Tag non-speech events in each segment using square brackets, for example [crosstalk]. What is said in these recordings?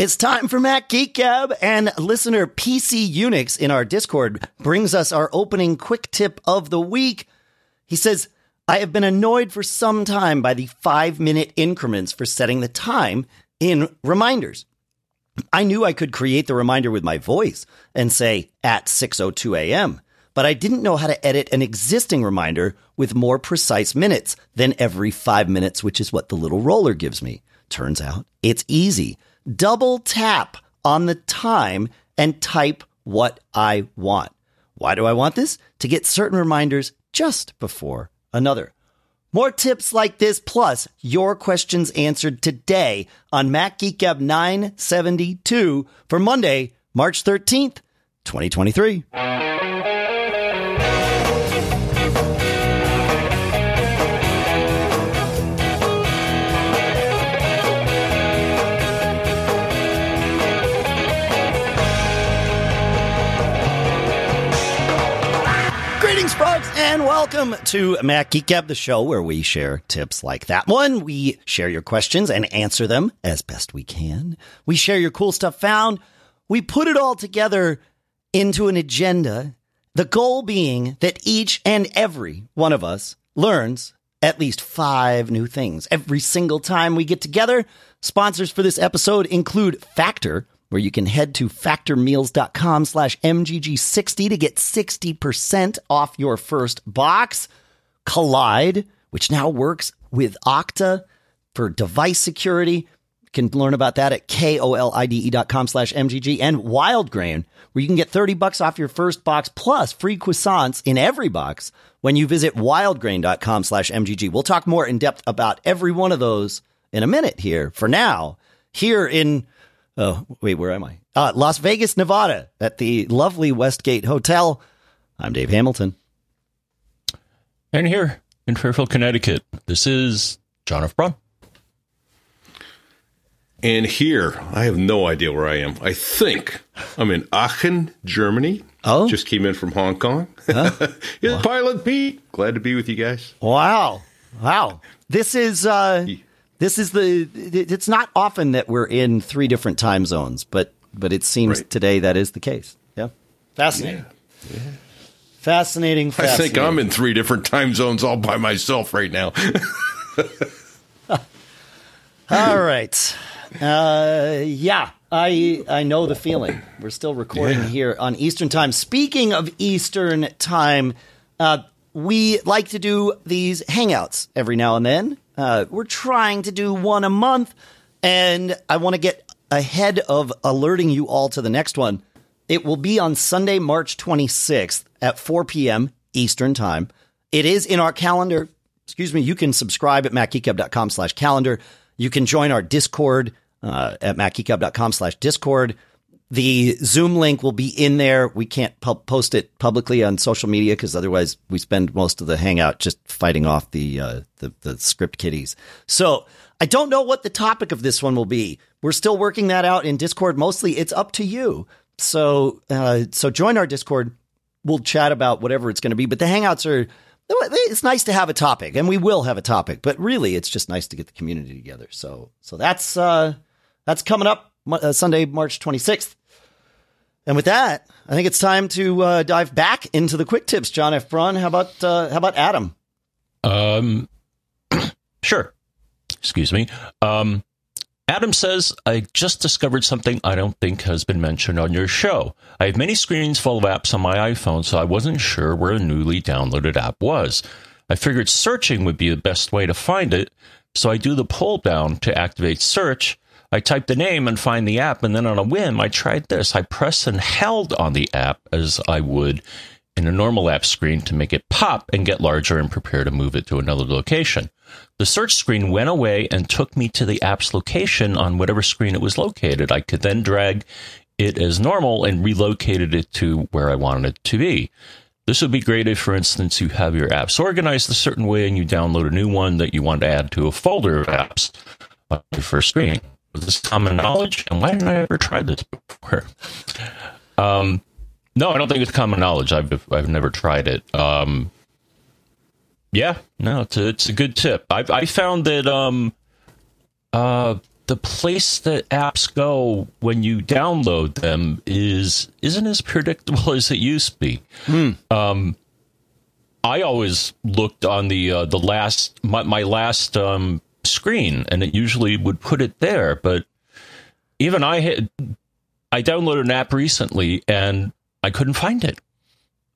It's time for Mac Geek Gab, and listener PC Unix in our Discord brings us our opening quick tip of the week. He says, I have been annoyed for some time by the five minute increments for setting the time in reminders. I knew I could create the reminder with my voice and say at 6:02 a.m., but I didn't know how to edit an existing reminder with more precise minutes than every 5 minutes, which is what the little roller gives me. Turns out it's easy. Double tap on the time and type what I want. Why do I want this? To get certain reminders just before another. More tips like this, plus your questions answered today on Mac Geek Gab 972 for Monday, March 13th, 2023. Welcome to Mac Geek Gab, the show where we share tips like that one. We share your questions and answer them as best we can. We share your cool stuff found. We put it all together into an agenda. The goal being that each and every one of us learns at least five new things every single time we get together. Sponsors for this episode include Factor where you can head to factormeals.com slash MGG60 to get 60% off your first box. Kolide, which now works with Okta for device security. You can learn about that at K-O-L-I-D-E dot com slash MGG and Wildgrain, where you can get 30 bucks off your first box plus free croissants in every box when you visit wildgrain.com slash MGG. We'll talk more in depth about every one of those in a minute here. For now, here in Oh, wait, where am I? Uh, Las Vegas, Nevada, at the lovely Westgate Hotel. I'm Dave Hamilton. And here in Fairfield, Connecticut, this is John F. Braun. And here, I have no idea where I am. I think I'm in Aachen, Germany. Oh. Just came in from Hong Kong. Huh? [laughs] yeah, Pilot Pete. Glad to be with you guys. Wow. Wow. This is uh this is the it's not often that we're in three different time zones, but but it seems right. today that is the case. Yeah. Fascinating. Yeah. Yeah. Fascinating, fascinating. I think I'm in three different time zones all by myself right now. [laughs] all right. Uh, yeah, I I know the feeling. We're still recording yeah. here on Eastern Time. Speaking of Eastern Time, uh, we like to do these hangouts every now and then. Uh, we're trying to do one a month, and I want to get ahead of alerting you all to the next one. It will be on Sunday, March 26th at 4 p.m. Eastern Time. It is in our calendar. Excuse me. You can subscribe at macgeekgab.com slash calendar. You can join our Discord uh, at macgeekgab.com slash Discord. The Zoom link will be in there. We can't pu- post it publicly on social media because otherwise we spend most of the hangout just fighting off the, uh, the the script kiddies. So I don't know what the topic of this one will be. We're still working that out in Discord. Mostly, it's up to you. So uh, so join our Discord. We'll chat about whatever it's going to be. But the hangouts are it's nice to have a topic, and we will have a topic. But really, it's just nice to get the community together. So so that's uh, that's coming up uh, Sunday, March twenty sixth. And with that, I think it's time to uh, dive back into the quick tips. John F. Braun, how about uh, how about Adam? Um, [clears throat] sure. Excuse me. Um, Adam says, I just discovered something I don't think has been mentioned on your show. I have many screens full of apps on my iPhone, so I wasn't sure where a newly downloaded app was. I figured searching would be the best way to find it, so I do the pull down to activate search, I typed the name and find the app, and then on a whim, I tried this. I pressed and held on the app as I would in a normal app screen to make it pop and get larger and prepare to move it to another location. The search screen went away and took me to the app's location on whatever screen it was located. I could then drag it as normal and relocated it to where I wanted it to be. This would be great if, for instance, you have your apps organized a certain way and you download a new one that you want to add to a folder of apps on your first screen. Was this common knowledge? And why didn't I ever try this before? Um, no, I don't think it's common knowledge. I've I've never tried it. Um, yeah, no, it's a, it's a good tip. I've I found that um, uh, the place that apps go when you download them is isn't as predictable [laughs] as it used to be. Um, I always looked on the uh, the last my, my last um, screen, and it usually would put it there. But even I had I downloaded an app recently, and I couldn't find it.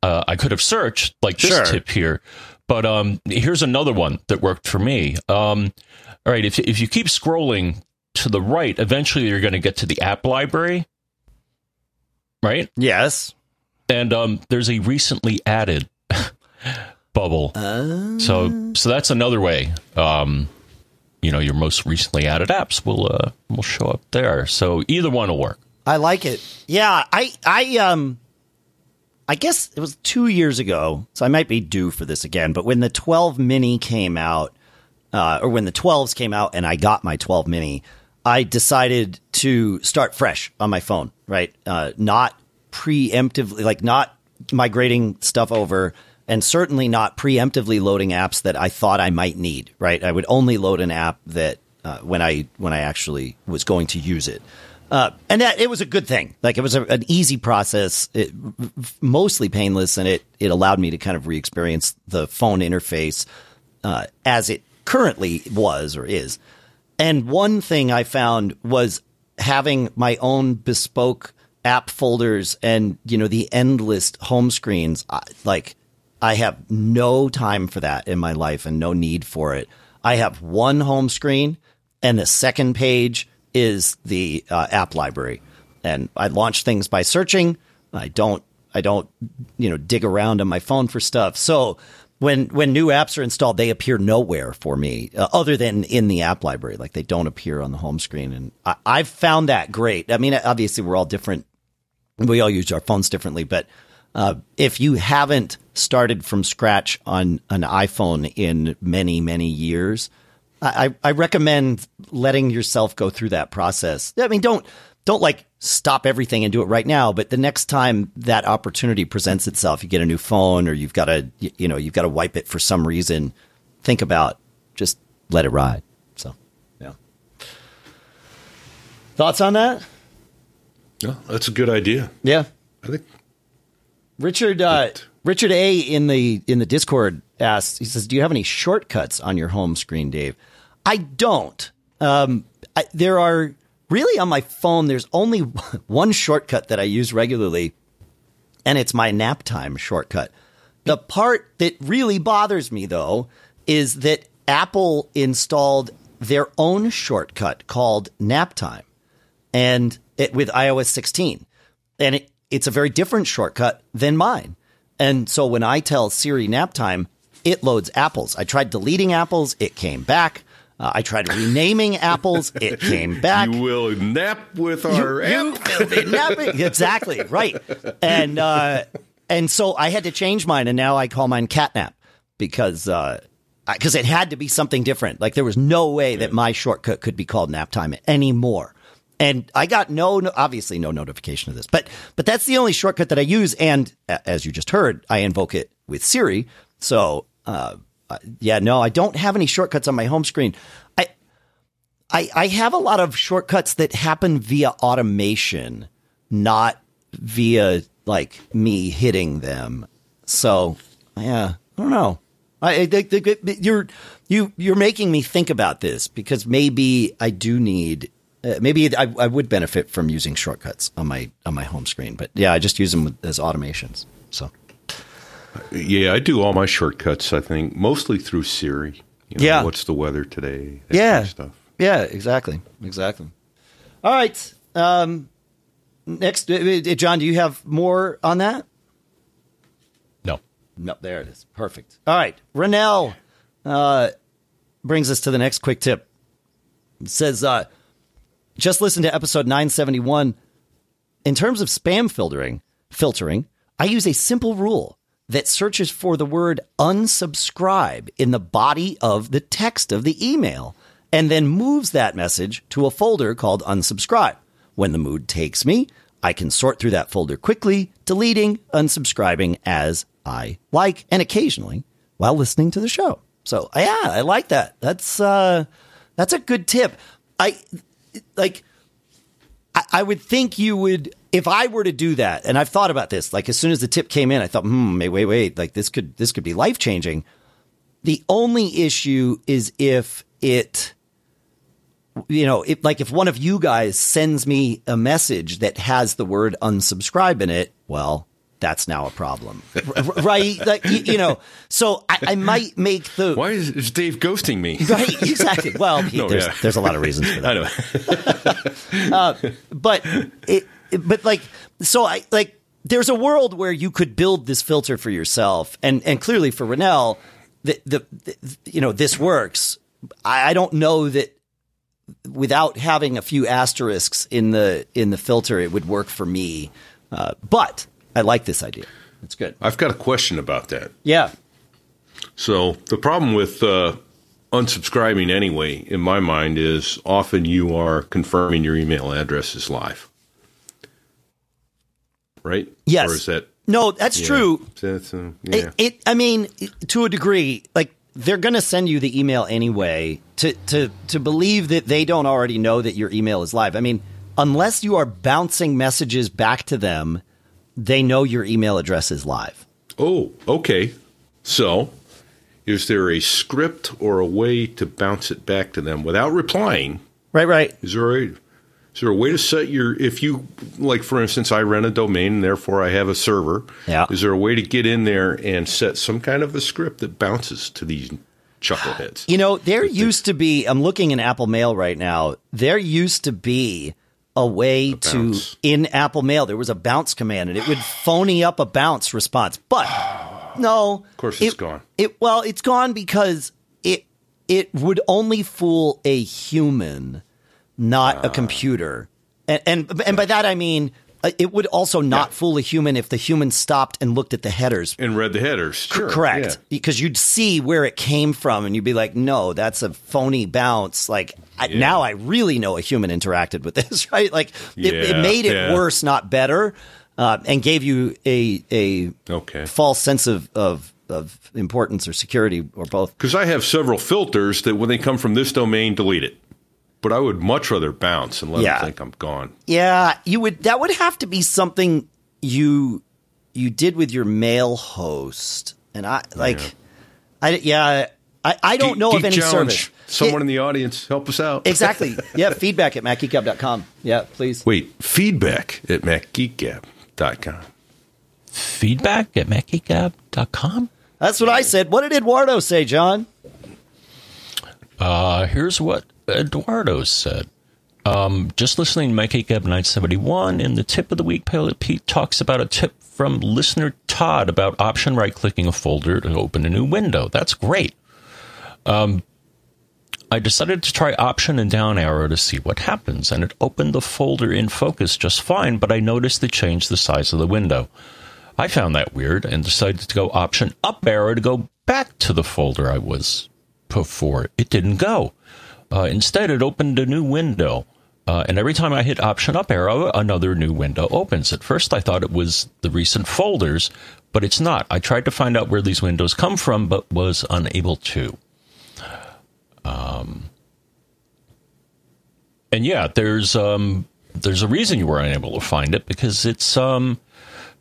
Uh, I could have searched like this Sure. tip here, but um, here's another one that worked for me. Um, all right, if if you keep scrolling to the right, eventually you're going to get to the app library, right? Yes. And um, there's a recently added [laughs] bubble. uh... so so that's another way. Um, you know, your most recently added apps will uh, will show up there. So either one will work. I like it. Yeah, I I um I guess it was 2 years ago. So I might be due for this again, but when the 12 mini came out uh, or when the 12s came out and I got my 12 mini, I decided to start fresh on my phone, right? Uh, not preemptively like not migrating stuff over and certainly not preemptively loading apps that I thought I might need, right? I would only load an app that uh, when I when I actually was going to use it. Uh, and that it was a good thing. Like it was a, an easy process, it, mostly painless, and it it allowed me to kind of re-experience the phone interface uh, as it currently was or is. And one thing I found was having my own bespoke app folders and you know the endless home screens. I, like I have no time for that in my life and no need for it. I have one home screen, and the second page is the uh, app library. And I launch things by searching. I don't. I don't. You know, dig around on my phone for stuff. So when when new apps are installed, they appear nowhere for me, uh, other than in the app library. Like they don't appear on the home screen, and I, I've found that great. I mean, obviously, we're all different we all use our phones differently, but uh, if you haven't started from scratch on an iPhone in many, many years, I, I recommend letting yourself go through that process. I mean, don't don't like stop everything and do it right now, but the next time that opportunity presents itself, you get a new phone or you've got to you know you've got to wipe it for some reason. Think about just let it ride. So, yeah. Thoughts on that? Yeah, that's a good idea. Yeah. I think Richard uh, Richard A in the in the Discord asks. He says, "Do you have any shortcuts on your home screen, Dave?" I don't. Um, I, there are really on my phone. There's only [laughs] one shortcut that I use regularly, and it's my nap time shortcut. The part that really bothers me, though, is that Apple installed their own shortcut called Nap Time and it with iOS 16. And it, it's a very different shortcut than mine. And so when I tell Siri nap time, it loads apples. I tried deleting apples, it came back. Uh, I tried renaming [laughs] apples, it came back. you will nap with our You app. will be napping. [laughs] exactly right. And uh, and so I had to change mine, and now I call mine catnap because because it had to be something different. Like there was no way that my shortcut could be called nap time anymore. And I got no, no, obviously no notification of this, but but that's the only shortcut that I use. And as you just heard, I invoke it with Siri. So uh, uh, yeah, no, I don't have any shortcuts on my home screen. I I, I have a lot of shortcuts that happen via automation, not via like me hitting them. So yeah, I don't know. I, I think you're you you're making me think about this because maybe I do need. Uh, maybe I, I would benefit from using shortcuts on my on my home screen, but yeah, I just use them as automations. So Yeah, I do all my shortcuts. I think mostly through Siri. You know, Yeah. What's the weather today? that yeah, kind of stuff. yeah, exactly, exactly. All right. Um, next, uh, uh, John, do you have more on that? No. No, there it is. Perfect. All right. Ranelle uh, brings us to the next quick tip. It says, uh, just listen to episode 971. In terms of spam filtering, filtering, I use a simple rule that searches for the word unsubscribe in the body of the text of the email and then moves that message to a folder called unsubscribe. When the mood takes me, I can sort through that folder quickly, deleting, unsubscribing as I like, and occasionally while listening to the show. So yeah, I like that. That's uh, that's a good tip. I like I, I would think you would if I were to do that, and I've thought about this. Like as soon as the tip came in, I thought, hmm, wait, wait, wait, like this could this could be life changing. The only issue is if it, you know, if like if one of you guys sends me a message that has the word unsubscribe in it, well, that's now a problem, right? Like you, you know, so I, I might make the Why is, Dave ghosting me? [laughs] right exactly. Well, he, [laughs] No, there's yeah. there's a lot of reasons for [laughs] that I know. but it, it- but like so I like there's a world where you could build this filter for yourself and and clearly for Ranelle the, the, the you know this works I, I don't know that without having a few asterisks in the in the filter it would work for me uh, but I like this idea it's good I've got a question about that. yeah So the problem with uh, unsubscribing anyway, in my mind, is often you are confirming your email address is live, right? Yes. Or is that no that's yeah. true That's, uh, yeah. It, it, I mean, to a degree, like they're going to send you the email anyway. To to to believe that they don't already know that your email is live. I mean, unless you are bouncing messages back to them, they know your email address is live. oh, okay. So, is there a script or a way to bounce it back to them without replying? Right, right. Is there a is there a way to set your if you like for instance I rent a domain and therefore I have a server. Yeah. Is there a way to get in there and set some kind of a script that bounces to these chuckleheads? You know, there used to be. I'm looking in Apple Mail right now. There used to be a way to in Apple Mail. There was a bounce command, and it would phony up a bounce response. But no, of course it's gone. It well, it's gone because it it would only fool a human, not Ah. a computer. And and and by that I mean. Uh, It would also not Yeah. fool a human if the human stopped and looked at the headers And read the headers. Sure, Correct. yeah. Because you'd see where it came from and you'd be like, no, that's a phony bounce. Like, I, Yeah. now I really know a human interacted with [laughs] this, right? Like, it, it made it worse, not better, uh, and gave you a, a Okay. false sense of, of, of importance or security or both. Because I have several filters that when they come from this domain, delete it. But I would much rather bounce and let Yeah. them think I'm gone. Yeah, you would. That would have to be something you you did with your mail host, and I like, I yeah, I, I don't Geek- know of Geek any challenge. service. Someone It- in the audience, help us out. Exactly. [laughs] Yeah, feedback at macgeekgab.com. Yeah, please. Wait, feedback at macgeekgab.com. Feedback at macgeekgab.com. That's what I said. What did Eduardo say, John? Uh, here's what Eduardo said. Um, just listening to Mike Gab 971 in the tip of the week, Pilot Pete talks about a tip from listener Todd about option right clicking a folder to open a new window. That's great. Um, I decided to try option and down arrow to see what happens, and it opened the folder in focus just fine, but I noticed they changed the size of the window. I found that weird and decided to go option up arrow to go back to the folder I was before. It didn't go. Uh, instead, it opened a new window. Uh, and every time I hit option up arrow, another new window opens. At first, I thought it was the recent folders, but it's not. I tried to find out where these windows come from, but was unable to. Um, and yeah, there's um, there's a reason you were unable to find it because it's um,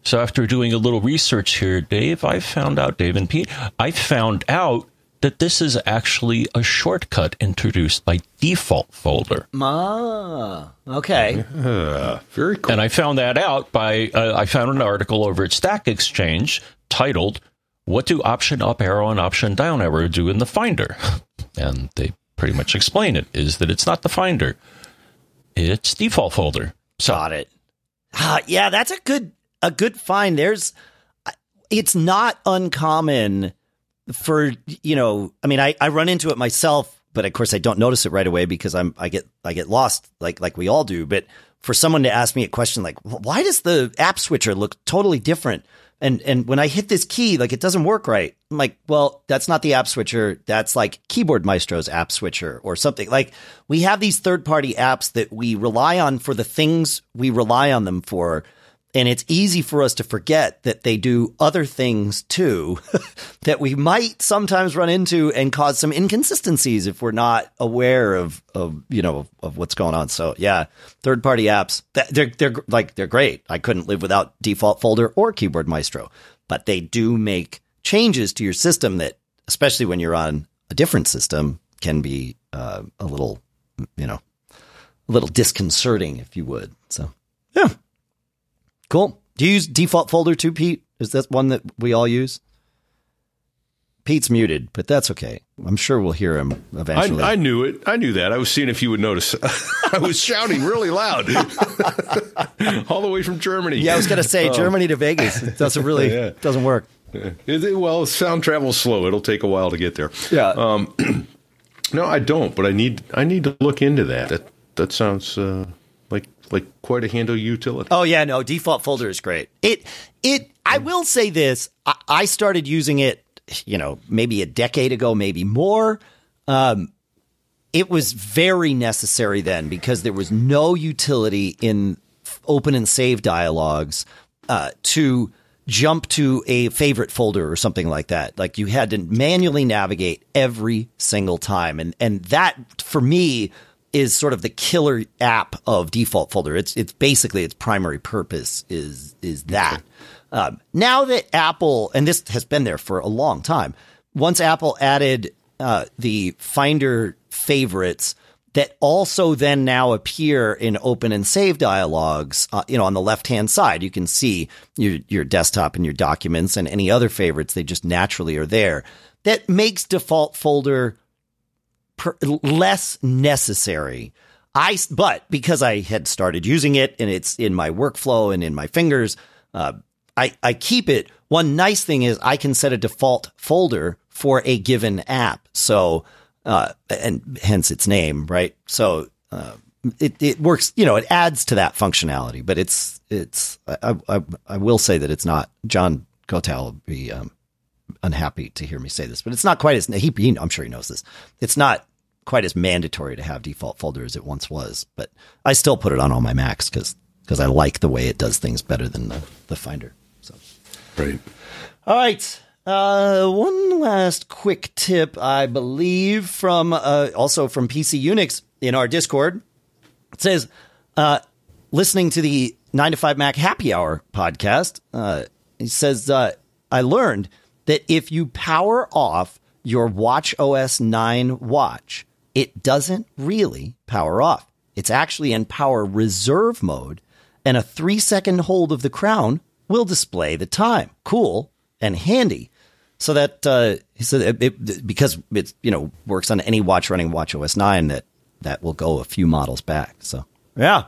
so after doing a little research here, Dave, I found out, Dave and Pete, I found out that this is actually a shortcut introduced by default folder. Ah, okay. Uh, [laughs] very cool. And I found that out by, uh, I found an article over at Stack Exchange titled, What Do Option Up Arrow and Option Down Arrow Do in the Finder? [laughs] And they pretty much explain it is that it's not the Finder, it's default folder. So, Got it. Ah, yeah, that's a good a good find. There's it's not uncommon for you know, I mean I, I run into it myself, but of course I don't notice it right away because I'm I get I get lost like like we all do. But for someone to ask me a question like, why does the app switcher look totally different? And and when I hit this key, like it doesn't work right. I'm like, well, that's not the app switcher. That's like Keyboard Maestro's app switcher or something. Like we have these third party apps that we rely on for the things we rely on them for. And it's easy for us to forget that they do other things too [laughs] that we might sometimes run into and cause some inconsistencies if we're not aware of, of you know, of, of what's going on. So yeah, third party apps, they're, they're like, they're great. I couldn't live without default folder or keyboard maestro, but they do make changes to your system that, especially when you're on a different system, can be uh, a little, you know, a little disconcerting, if you would. So yeah. Cool. Do you use default folder too, Pete? Is that one that we all use? Pete's muted, but that's okay. I'm sure we'll hear him eventually. I, I knew it. I knew that. I was seeing if you would notice. [laughs] I was shouting really loud, [laughs] all the way from Germany. yeah, I was gonna say Oh. Germany to Vegas. It doesn't really [laughs] Yeah. doesn't work. It- well, sound travels slow. It'll take a while to get there. Yeah. Um, [clears throat] no, I don't. But I need. I need to look into that. That that sounds uh, like quite a handle utility. Oh yeah, no, default folder is great. It it I will say this. I, I started using it, you know, maybe a decade ago, maybe more. Um it was very necessary then because there was no utility in open and save dialogues uh, to jump to a favorite folder or something like that. Like you had to manually navigate every single time, and and that for me is sort of the killer app of default folder. It's it's basically its primary purpose is is that. Um, now that Apple and this has been there for a long time, once Apple added uh, the Finder favorites that also then now appear in open and save dialogues. Uh, you know, on the left hand side, you can see your your desktop and your documents and any other favorites. They just naturally are there. That makes default folder per, less necessary. I but because I had started using it and it's in my workflow and in my fingers, uh, I I keep it. One nice thing is I can set a default folder for a given app. So uh, and hence its name, right? So uh, it it works. You know, it adds to that functionality, but it's it's. I I, I will say that it's not. Jon Gotow will be um, unhappy to hear me say this, but it's not quite as he, he. I'm sure he knows this. It's not quite as mandatory to have default folder as it once was, but I still put it on all my Macs because because I like the way it does things better than the the Finder. So. Right. All right. Uh, one last quick tip, I believe, from uh, also from PC Unix in our Discord. It says, uh, listening to the 9 to 5 Mac Happy Hour podcast, uh, he says, uh, I learned that if you power off your Watch OS 9 watch, it doesn't really power off. It's actually in power reserve mode, and a three second hold of the crown will display the time. Cool and handy. So that uh, said it, it, because it you know works on any watch running Watch OS nine that that will go a few models back. So yeah,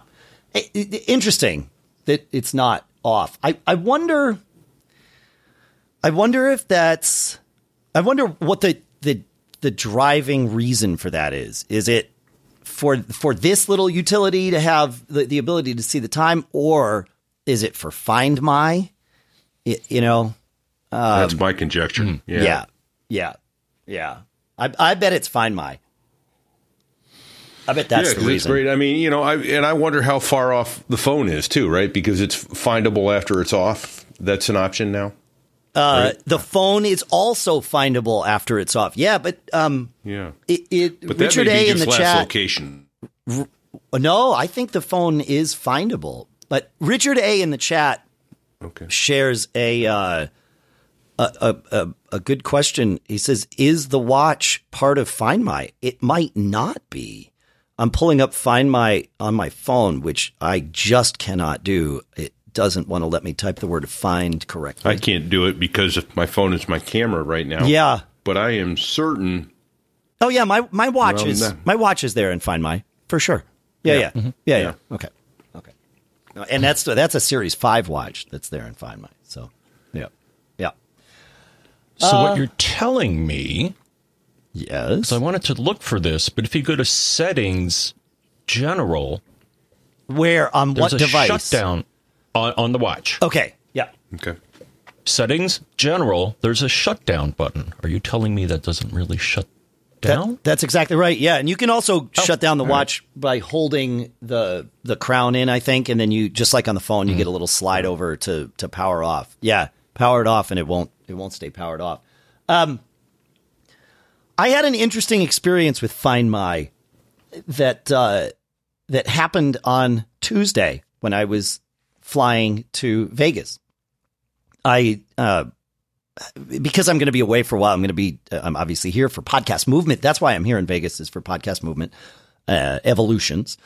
I- I- interesting that it's not off. I I wonder. I wonder if that's. I wonder what the the the driving reason for that is. Is it for for this little utility to have the, the ability to see the time, or is it for Find My? Y- You know, That's my conjecture. Yeah. Um, yeah, yeah, yeah. I I bet it's Find My. I bet that's yeah, the 'cause it's great. I mean, you know, I and I wonder how far off the phone is too, right? Because it's findable after it's off. That's an option now. Uh, the phone is also findable after it's off. Yeah, but um, Yeah. it, it But Richard A in the chat. location. No, I think the phone is findable. But Richard A in the chat Okay. shares a uh, a, a a a good question. He says, "Is the watch part of Find My?" It might not be. I'm pulling up Find My on my phone, which I just cannot do. It doesn't want to let me type the word "find" correctly. I can't do it because my phone is my camera right now. yeah. But I am certain. Oh yeah, my my watch Well, is no. my watch is there in Find My for sure. Yeah, yeah, Yeah. yeah, yeah, Okay, okay. And that's that's a Series Five watch that's there in Find My. So yeah, yeah. So Uh, what you're telling me Yes. So I wanted to look for this, but if you go to settings, general, Where on there's what a device? shutdown on, on the watch. Okay. Yeah. Okay. Settings, general, there's a shutdown button. Are you telling me that doesn't really shut down. That, that's exactly right. Yeah, and you can also shut down the watch by holding the the crown in, I think, and then you just like on the phone, you get a little slide over to to power off. Yeah, power it off, and it won't it won't stay powered off. Um, I had an interesting experience with Find My that uh, that happened on Tuesday when I was flying to Vegas. I uh, because I'm going to be away for a while. I'm going to be uh, I'm obviously here for podcast movement. That's why I'm here in Vegas is for podcast movement uh, evolutions,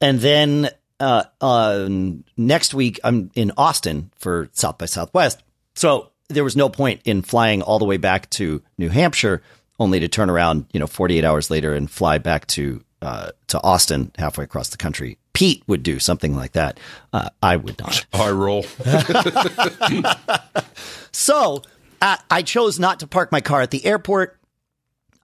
and then uh, uh, next week I'm in Austin for South by Southwest. So there was no point in flying all the way back to New Hampshire only to turn around, you know, 48 hours later and fly back to uh, to Austin halfway across the country. Pete would do something like that. Uh, I would not. I roll. [laughs] So uh, I chose not to park my car at the airport.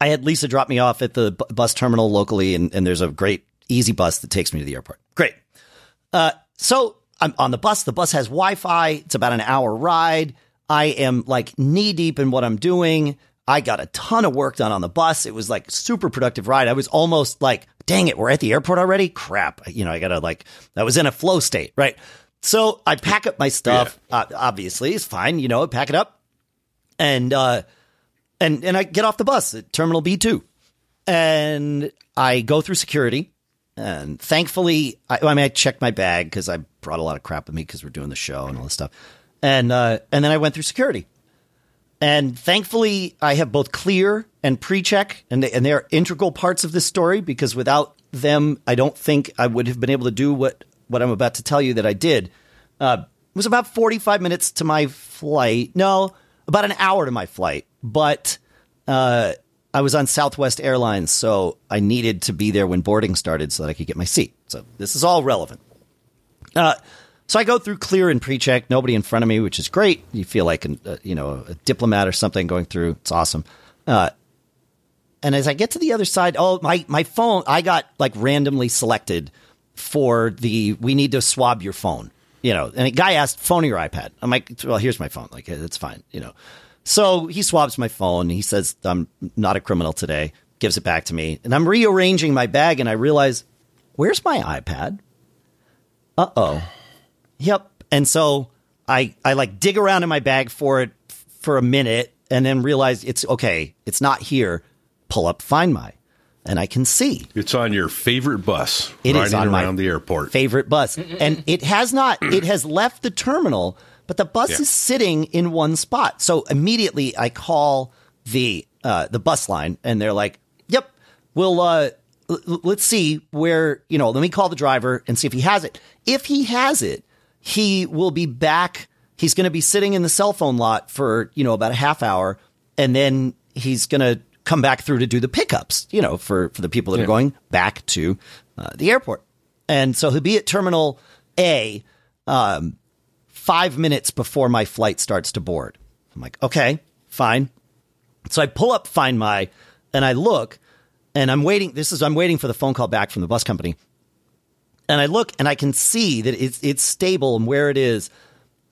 I had Lisa drop me off at the bu- bus terminal locally, and, and there's a great easy bus that takes me to the airport. Great. Uh, so I'm on the bus. The bus has Wi Fi. It's about an hour ride. I am like knee deep in what I'm doing. I got a ton of work done on the bus. It was like super productive ride. I was almost like, dang it, we're at the airport already. Crap. You know, I gotta like, I was in a flow state, right? So I pack up my stuff. Uh, obviously, it's fine. You know, pack it up, and uh, and and I get off the bus at Terminal B two, and I go through security. And thankfully, I, I mean, I checked my bag because I brought a lot of crap with me because we're doing the show and all this stuff. And uh, and then I went through security. And thankfully, I have both clear and pre-check, and they, and they're integral parts of this story because without them, I don't think I would have been able to do what what I'm about to tell you that I did. Uh, it was about 45 minutes to my flight. No, about an hour to my flight, but uh, I was on Southwest Airlines, so I needed to be there when boarding started so that I could get my seat. So this is all relevant. Uh, so I go through clear and pre-check, nobody in front of me, which is great. You feel like an, uh, you know a diplomat or something going through. It's awesome. Uh, and as I get to the other side, oh my my phone, I got like randomly selected for the we need to swab your phone. You know, and a guy asked phone or your iPad. I'm like, well, here's my phone. Like it's fine. You know, so he swabs my phone. He says I'm not a criminal today. Gives it back to me, and I'm rearranging my bag, and I realize, where's my iPad? Uh oh. Yep. And so I I like dig around in my bag for it for a minute and then realize it's okay, it's not here. Pull up Find My and I can see It's on your favorite bus It is riding on my around the airport. favorite bus. And it has not it has left the terminal, but the bus Yeah. is sitting in one spot. So immediately I call the uh the bus line and they're like, "Yep, we'll uh l- l- let's see where, you know, let me call the driver and see if he has it. If he has it, he will be back. He's going to be sitting in the cell phone lot for, you know, about a half hour and then he's going to come back through to do the pickups, you know, for for the people that are going back to uh, the airport. And so he'll be at terminal A um, 5 minutes before my flight starts to board. I'm like, "Okay, fine." So I pull up Find My and I look and I'm waiting. This is I'm waiting for the phone call back from the bus company. And I look and I can see that it's it's stable and where it is.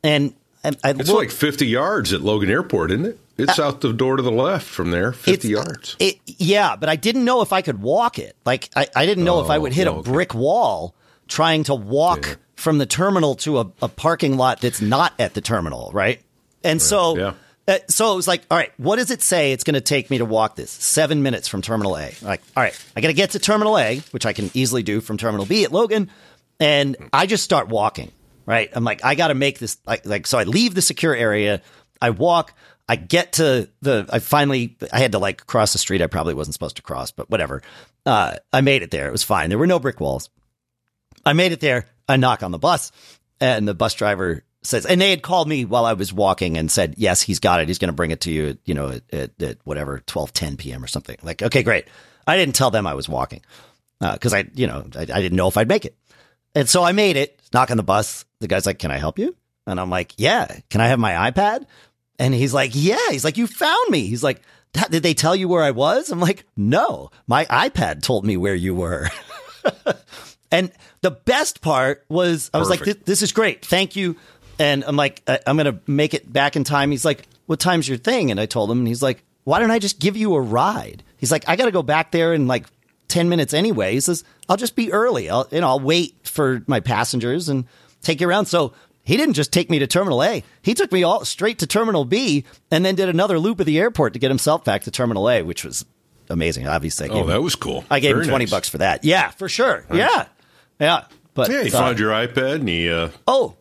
And, I It's look, like 50 yards at Logan Airport, isn't it? It's uh, out the door to the left from there, 50 yards. It, yeah, but I didn't know if I could walk it. Like I, I didn't know if I Oh, would hit a brick wall trying to walk Yeah. from the terminal to a, a parking lot that's not at the terminal, right? And so, yeah. Uh, so it was like, all right, what does it say it's going to take me to walk this? Seven minutes from Terminal A. Like, all right, I got to get to Terminal A, which I can easily do from Terminal B at Logan, and I just start walking. Right, I'm like, I got to make this like, like, so I leave the secure area, I walk. I get to the. I finally. I had to like cross the street. I probably wasn't supposed to cross, but whatever. Uh, I made it there. It was fine. There were no brick walls. I made it there. I knock on the bus, and the bus driver says, and they had called me while I was walking and said, yes, he's got it. He's going to bring it to you. You know, at, at, at whatever twelve ten p.m. or something. Like, okay, great. I didn't tell them I was walking uh, because I, you know, I, I didn't know if I'd make it. And so I made it. Knock on the bus. The guy's like, "Can I help you?" And I'm like, "Yeah." Can I have my iPad? And he's like, "Yeah." He's like, "You found me." He's like, "That- "Did they tell you where I was?" I'm like, "No, my iPad told me where you were." [laughs] and the best part was, I was like, "This this is great. Thank you." And I'm like, I- "I'm gonna make it back in time." He's like, "What time's your thing?" And I told him, and he's like, "Why don't I just give you a ride?" He's like, I got to go back there in like 10 minutes anyway. He says, I'll just be early. I'll, you know, I'll wait for my passengers and take you around. So he didn't just take me to Terminal A. He took me all straight to Terminal B and then did another loop of the airport to get himself back to Terminal A, which was amazing. Obviously, I oh, him- that was cool. I gave Very him 20 nice. bucks for that. Yeah, for sure. Yeah. Yeah. But Yeah, he uh, found your iPad and he uh, Oh,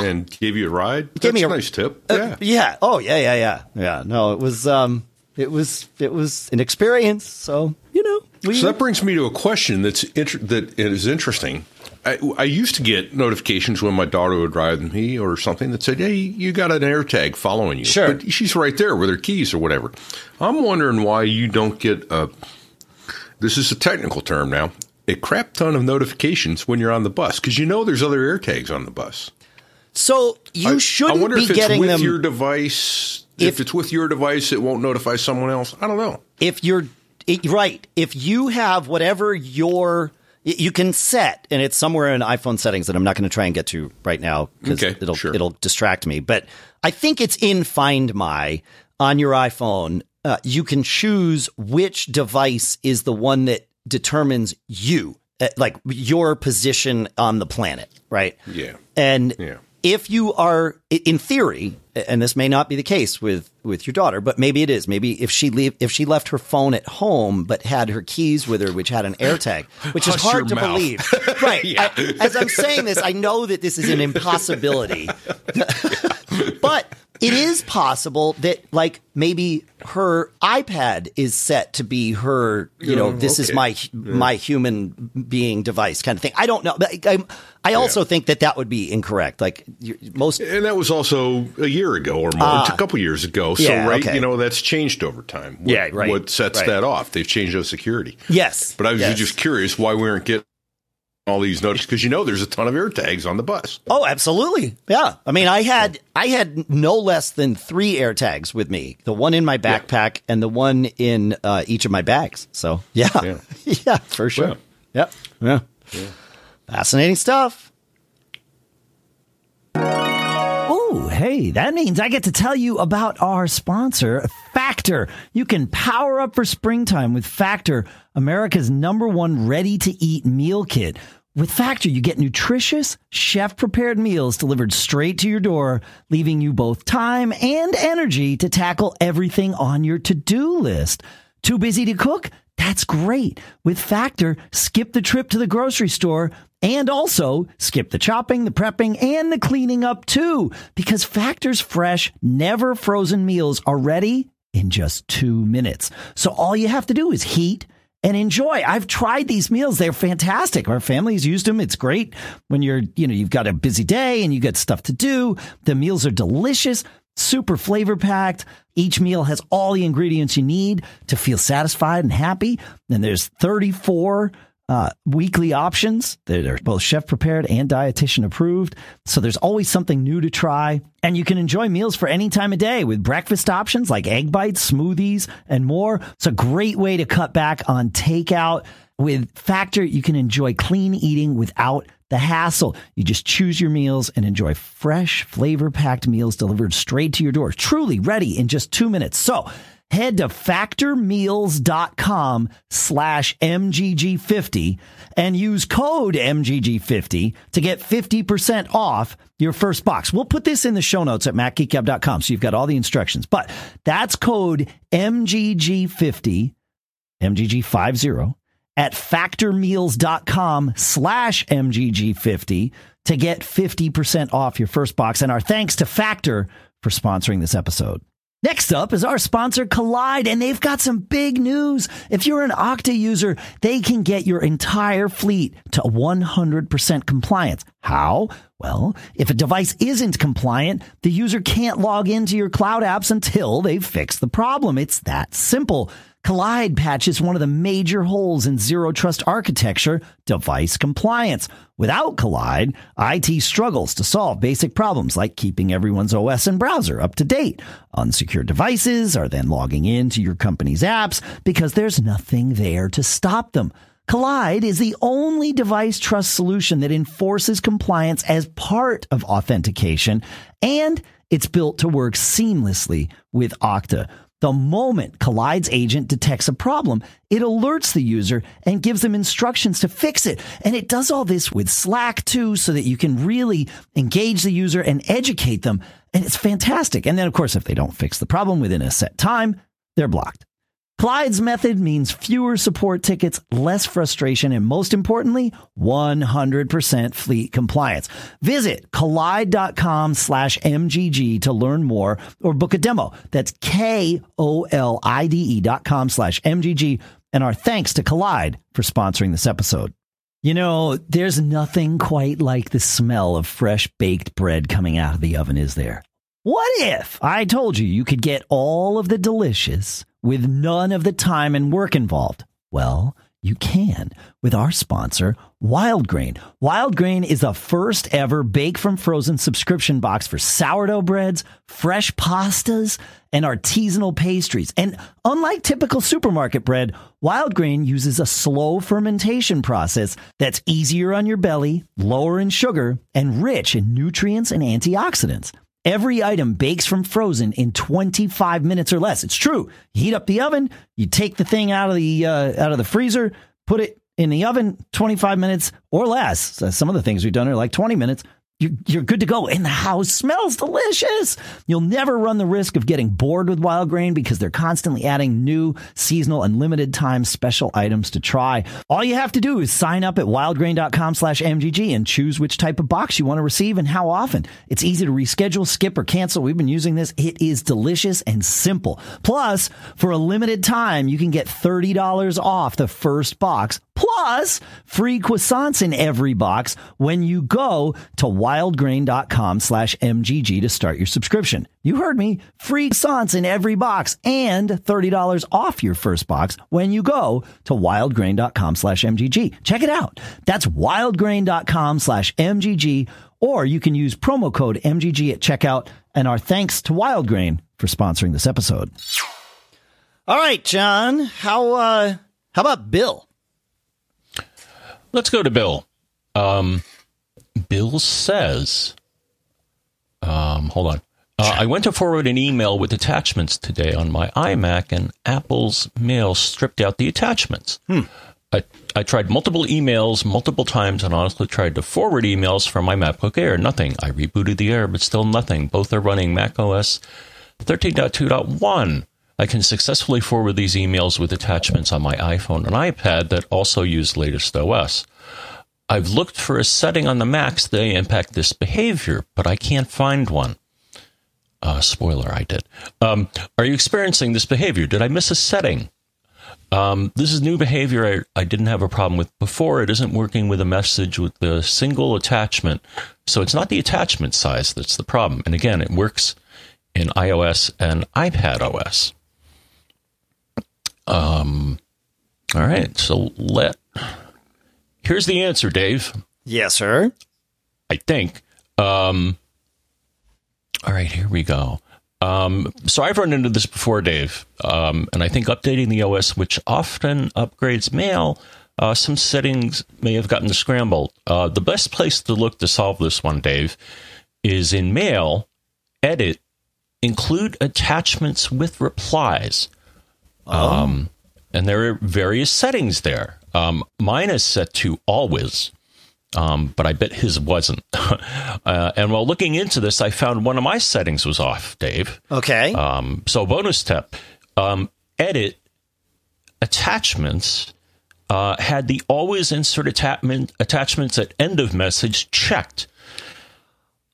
and gave you a ride. Gave That's me a- a nice tip. Uh, yeah. yeah. Oh, yeah, yeah, yeah, yeah. No, it was, um, it was, it was an experience. So you know, we. So that brings me to a question that's inter- that is interesting. I, I used to get notifications when my daughter would ride with me or something that said, "Hey, you got an AirTag following you." Sure. but she's right there with her keys or whatever. I'm wondering why you don't get a. This is a technical term now. A crap ton of notifications when you're on the bus because you know there's other AirTags on the bus. So you I- shouldn't I wonder be if it's with them your device. If, If- it's with your device, it won't notify someone else. I don't know. if you're it, right. If you have whatever your you can set, and it's somewhere in iPhone settings that I'm not going to try and get to right now because Okay, it'll sure. it'll distract me. But I think it's in Find My on your iPhone. Uh, you can choose which device is the one that determines you, uh, like your position on the planet, right? Yeah. And Yeah. If you are, in theory, and this may not be the case with with your daughter, but maybe it is. Maybe if she leave, if she left her phone at home but had her keys with her, which had an AirTag, which is hard to mouth. believe, [laughs] right? I- as I'm saying this, I know that this is an impossibility, [laughs] it is possible that like maybe her iPad is set to be her, you know, Yeah, this is okay. my my human being device kind of thing. I don't know, but I, I also Yeah. think that that would be incorrect. Like most And that was also a year ago or more, a couple years ago. So, Ah. Yeah, right, okay. you know, that's changed over time. What, Yeah, right, What sets right. that off? They've changed those security. yes, But I was yes. just curious why we weren't getting all these notices because you know there's a ton of air tags on the bus. Oh, absolutely. Yeah. I mean, I had I had no less than three air tags with me. The one in my backpack and the one in uh, each of my bags. So yeah, yeah, [laughs] Yeah. for sure. Yeah. Yep. Yeah. Fascinating stuff. Hey, that means I get to tell you about our sponsor, Factor. You can power up for springtime with Factor, America's number one ready to eat meal kit. With Factor, you get nutritious, chef prepared meals delivered straight to your door, leaving you both time and energy to tackle everything on your to do list. Too busy to cook? That's great. With Factor, skip the trip to the grocery store and also skip the chopping, the prepping, and the cleaning up too, because Factor's fresh, never frozen meals are ready in just two minutes. So all you have to do is heat and enjoy. I've tried these meals. They're fantastic. Our family's used them. It's great when you're, you know, you've got a busy day and you got stuff to do. The meals are delicious, super flavor packed. Each meal has all the ingredients you need to feel satisfied and happy. And there's 34 uh, weekly options. They're, they're both chef prepared and dietitian approved. So there's always something new to try. And you can enjoy meals for any time of day with breakfast options like egg bites, smoothies, and more. It's a great way to cut back on takeout. With Factor, you can enjoy clean eating without the hassle. You just choose your meals and enjoy fresh, flavor packed meals delivered straight to your door, truly ready in just two minutes. So, head to factormeals.com slash MGG50 and use code MGG50 to get 50% off your first box. We'll put this in the show notes at macgeekgab.com so you've got all the instructions. But that's code MGG50, MGG50 at factormeals.com slash MGG50 to get 50% off your first box. And our thanks to Factor for sponsoring this episode. Next up is our sponsor Kolide, and they've got some big news. If you're an Okta user, they can get your entire fleet to 100% compliance. How? Well, if a device isn't compliant, the user can't log into your cloud apps until they've fixed the problem. It's that simple. Kolide patches one of the major holes in zero trust architecture, device compliance. Without Kolide, IT struggles to solve basic problems like keeping everyone's OS and browser up to date. Unsecured devices are then logging into your company's apps because there's nothing there to stop them. Kolide is the only device trust solution that enforces compliance as part of authentication, and it's built to work seamlessly with Okta. The moment Kolide's agent detects a problem, it alerts the user and gives them instructions to fix it. And it does all this with Slack too, so that you can really engage the user and educate them. And it's fantastic. And then, of course, if they don't fix the problem within a set time, they're blocked. Kolide's method means fewer support tickets, less frustration, and most importantly, 100% fleet compliance. Visit kolide.com slash MGG to learn more or book a demo. That's K-O-L-I-D-E dot com slash MGG. And our thanks to Kolide for sponsoring this episode. You know, there's nothing quite like the smell of fresh baked bread coming out of the oven, is there? What if I told you you could get all of the delicious with none of the time and work involved? Well, you can with our sponsor, Wild Grain. Wild Grain is the first ever bake from frozen subscription box for sourdough breads, fresh pastas, and artisanal pastries. And unlike typical supermarket bread, Wild Grain uses a slow fermentation process that's easier on your belly, lower in sugar, and rich in nutrients and antioxidants. Every item bakes from frozen in 25 minutes or less. It's true. Heat up the oven, you take the thing out of the uh, out of the freezer, put it in the oven 25 minutes or less. So some of the things we've done are like 20 minutes you're, good to go. And the house smells delicious. You'll never run the risk of getting bored with wild grain because they're constantly adding new seasonal and limited time special items to try. All you have to do is sign up at wildgrain.com slash MGG and choose which type of box you want to receive and how often. It's easy to reschedule, skip, or cancel. We've been using this. It is delicious and simple. Plus, for a limited time, you can get $30 off the first box plus free croissants in every box when you go to wildgrain.com slash mgg to start your subscription. You heard me. Free croissants in every box and $30 off your first box when you go to wildgrain.com slash mgg check it out. That's wildgrain.com slash mgg or you can use promo code mgg at checkout. And our thanks to wildgrain for sponsoring this episode. All right john how uh how about bill? Let's go to Bill. Um, Bill says, um, hold on. Uh, I went to forward an email with attachments today on my iMac, and Apple's mail stripped out the attachments. Hmm. I, I tried multiple emails multiple times and honestly tried to forward emails from my MacBook Air. Nothing. I rebooted the Air, but still nothing. Both are running Mac OS 13.2.1. I can successfully forward these emails with attachments on my iPhone and iPad that also use latest OS. I've looked for a setting on the Macs that impact this behavior, but I can't find one. Uh, spoiler, I did. Um, are you experiencing this behavior? Did I miss a setting? Um, this is new behavior I, I, didn't have a problem with before. It isn't working with a message with the single attachment. So it's not the attachment size that's the problem. And again, it works in iOS and iPad OS. Um, all right. So let here's the answer, Dave. Yes, sir. I think. Um, all right, here we go. Um, so I've run into this before, Dave, um, and I think updating the OS, which often upgrades Mail, uh, some settings may have gotten scrambled. Uh, the best place to look to solve this one, Dave, is in Mail, Edit, include attachments with replies. Oh. Um, and there are various settings there. Um, mine is set to always, um, but I bet his wasn't. [laughs] uh, and while looking into this, I found one of my settings was off, Dave. Okay. Um, so, bonus tip um, edit attachments uh, had the always insert attachment, attachments at end of message checked.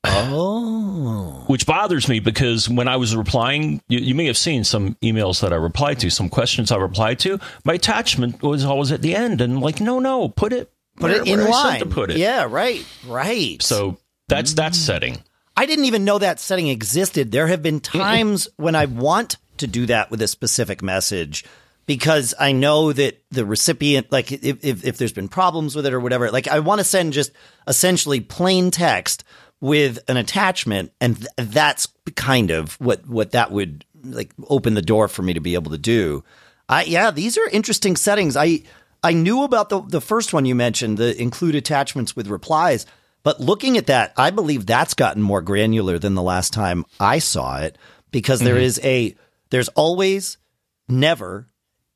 Oh. Which bothers me because when I was replying, you, you, may have seen some emails that I replied to, some questions I replied to. My attachment was always at the end, and like, no, no, put it, put it in line. To put it. Yeah, right, right. So that's that mm. setting. I didn't even know that setting existed. There have been times when I want to do that with a specific message because I know that the recipient, like if, if, if there's been problems with it or whatever, like I want to send just essentially plain text with an attachment, and th- that's kind of what what that would like open the door for me to be able to do. I yeah, these are interesting settings. I I knew about the the first one you mentioned, the include attachments with replies, but looking at that, I believe that's gotten more granular than the last time I saw it because there mm-hmm. is a There's always, never,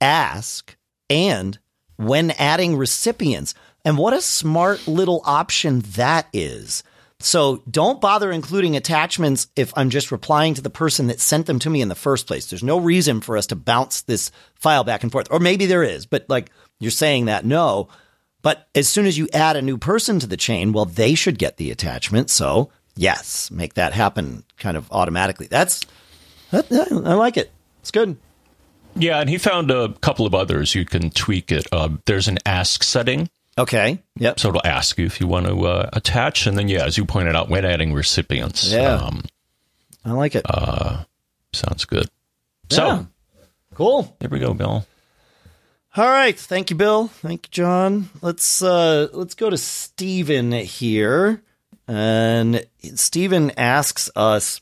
ask, and when adding recipients. And what a smart little option that is. So don't bother including attachments if I'm just replying to the person that sent them to me in the first place. There's no reason for us to bounce this file back and forth. Or maybe there is, but like you're saying that no. But as soon as you add a new person to the chain, well, they should get the attachment. So yes, make that happen kind of automatically. That's, that, I like it. It's good. Yeah, and he found a couple of others you can tweak it. Uh, there's an ask setting. Okay. Yep. So it'll ask you if you want to uh, attach. And then, yeah, as you pointed out, when adding recipients. Yeah. Um, I like it. Uh, sounds good. So, cool. There we go, Bill. All right, thank you, Bill. Thank you, John. Let's uh, let's go to Stephen here, and Stephen asks us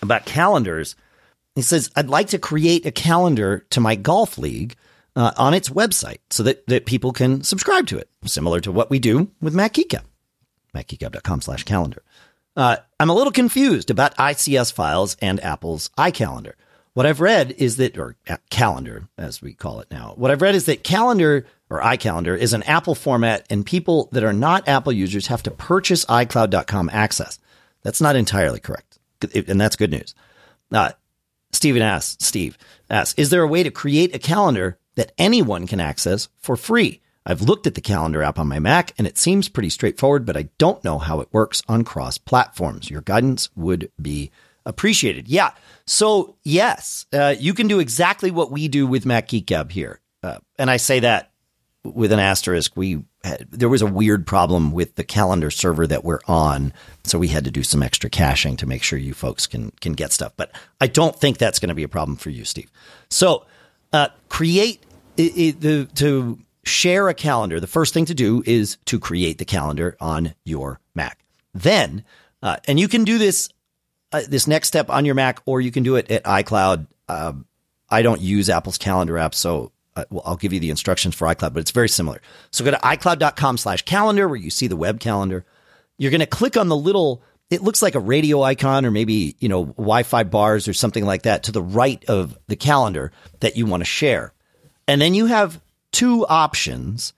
about calendars. He says, "I'd like to create a calendar to my golf league uh, on its website so that that people can subscribe to it, similar to what we do with MacGeekGab, macgeekgab.com slash calendar." Uh, I'm a little confused about ICS files and Apple's iCalendar. What I've read is that, or calendar as we call it now, what I've read is that calendar or iCalendar is an Apple format and people that are not Apple users have to purchase iCloud.com access. That's not entirely correct. And that's good news. Uh, Stephen asks, Steve asks, is there a way to create a calendar that anyone can access for free? I've looked at the calendar app on my Mac and it seems pretty straightforward, but I don't know how it works on cross platforms. Your guidance would be appreciated. Yeah. So, yes, uh, you can do exactly what we do with Mac Geek Gab here. Uh, and I say that with an asterisk. We had, there was a weird problem with the calendar server that we're on, so we had to do some extra caching to make sure you folks can can get stuff. But I don't think that's going to be a problem for you, Steve. So, uh, create it, it, the to share a calendar. The first thing to do is to create the calendar on your Mac. Then, uh, and you can do this uh, this next step on your Mac, or you can do it at iCloud. Um, I don't use Apple's calendar app, so uh, well, I'll give you the instructions for iCloud, but it's very similar. So go to iCloud.com slash calendar where you see the web calendar. You're going to click on the little, it looks like a radio icon or maybe, you know, Wi-Fi bars or something like that to the right of the calendar that you want to share. And then you have two options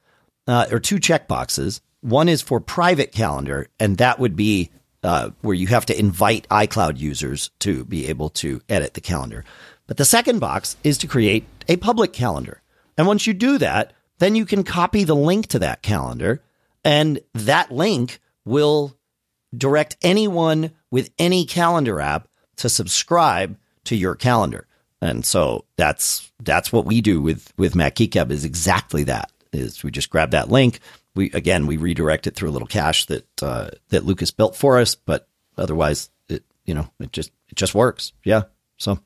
uh, or two checkboxes. One is for private calendar, and that would be uh, where you have to invite iCloud users to be able to edit the calendar. But the second box is to create a public calendar. And once you do that, then you can copy the link to that calendar, and that link will direct anyone with any calendar app to subscribe to your calendar. And so that's that's what we do with with Mac Geek Gab is exactly that. Is we just grab that link, we again we redirect it through a little cache that uh, that Lucas built for us, but otherwise it you know it just it just works. Yeah. So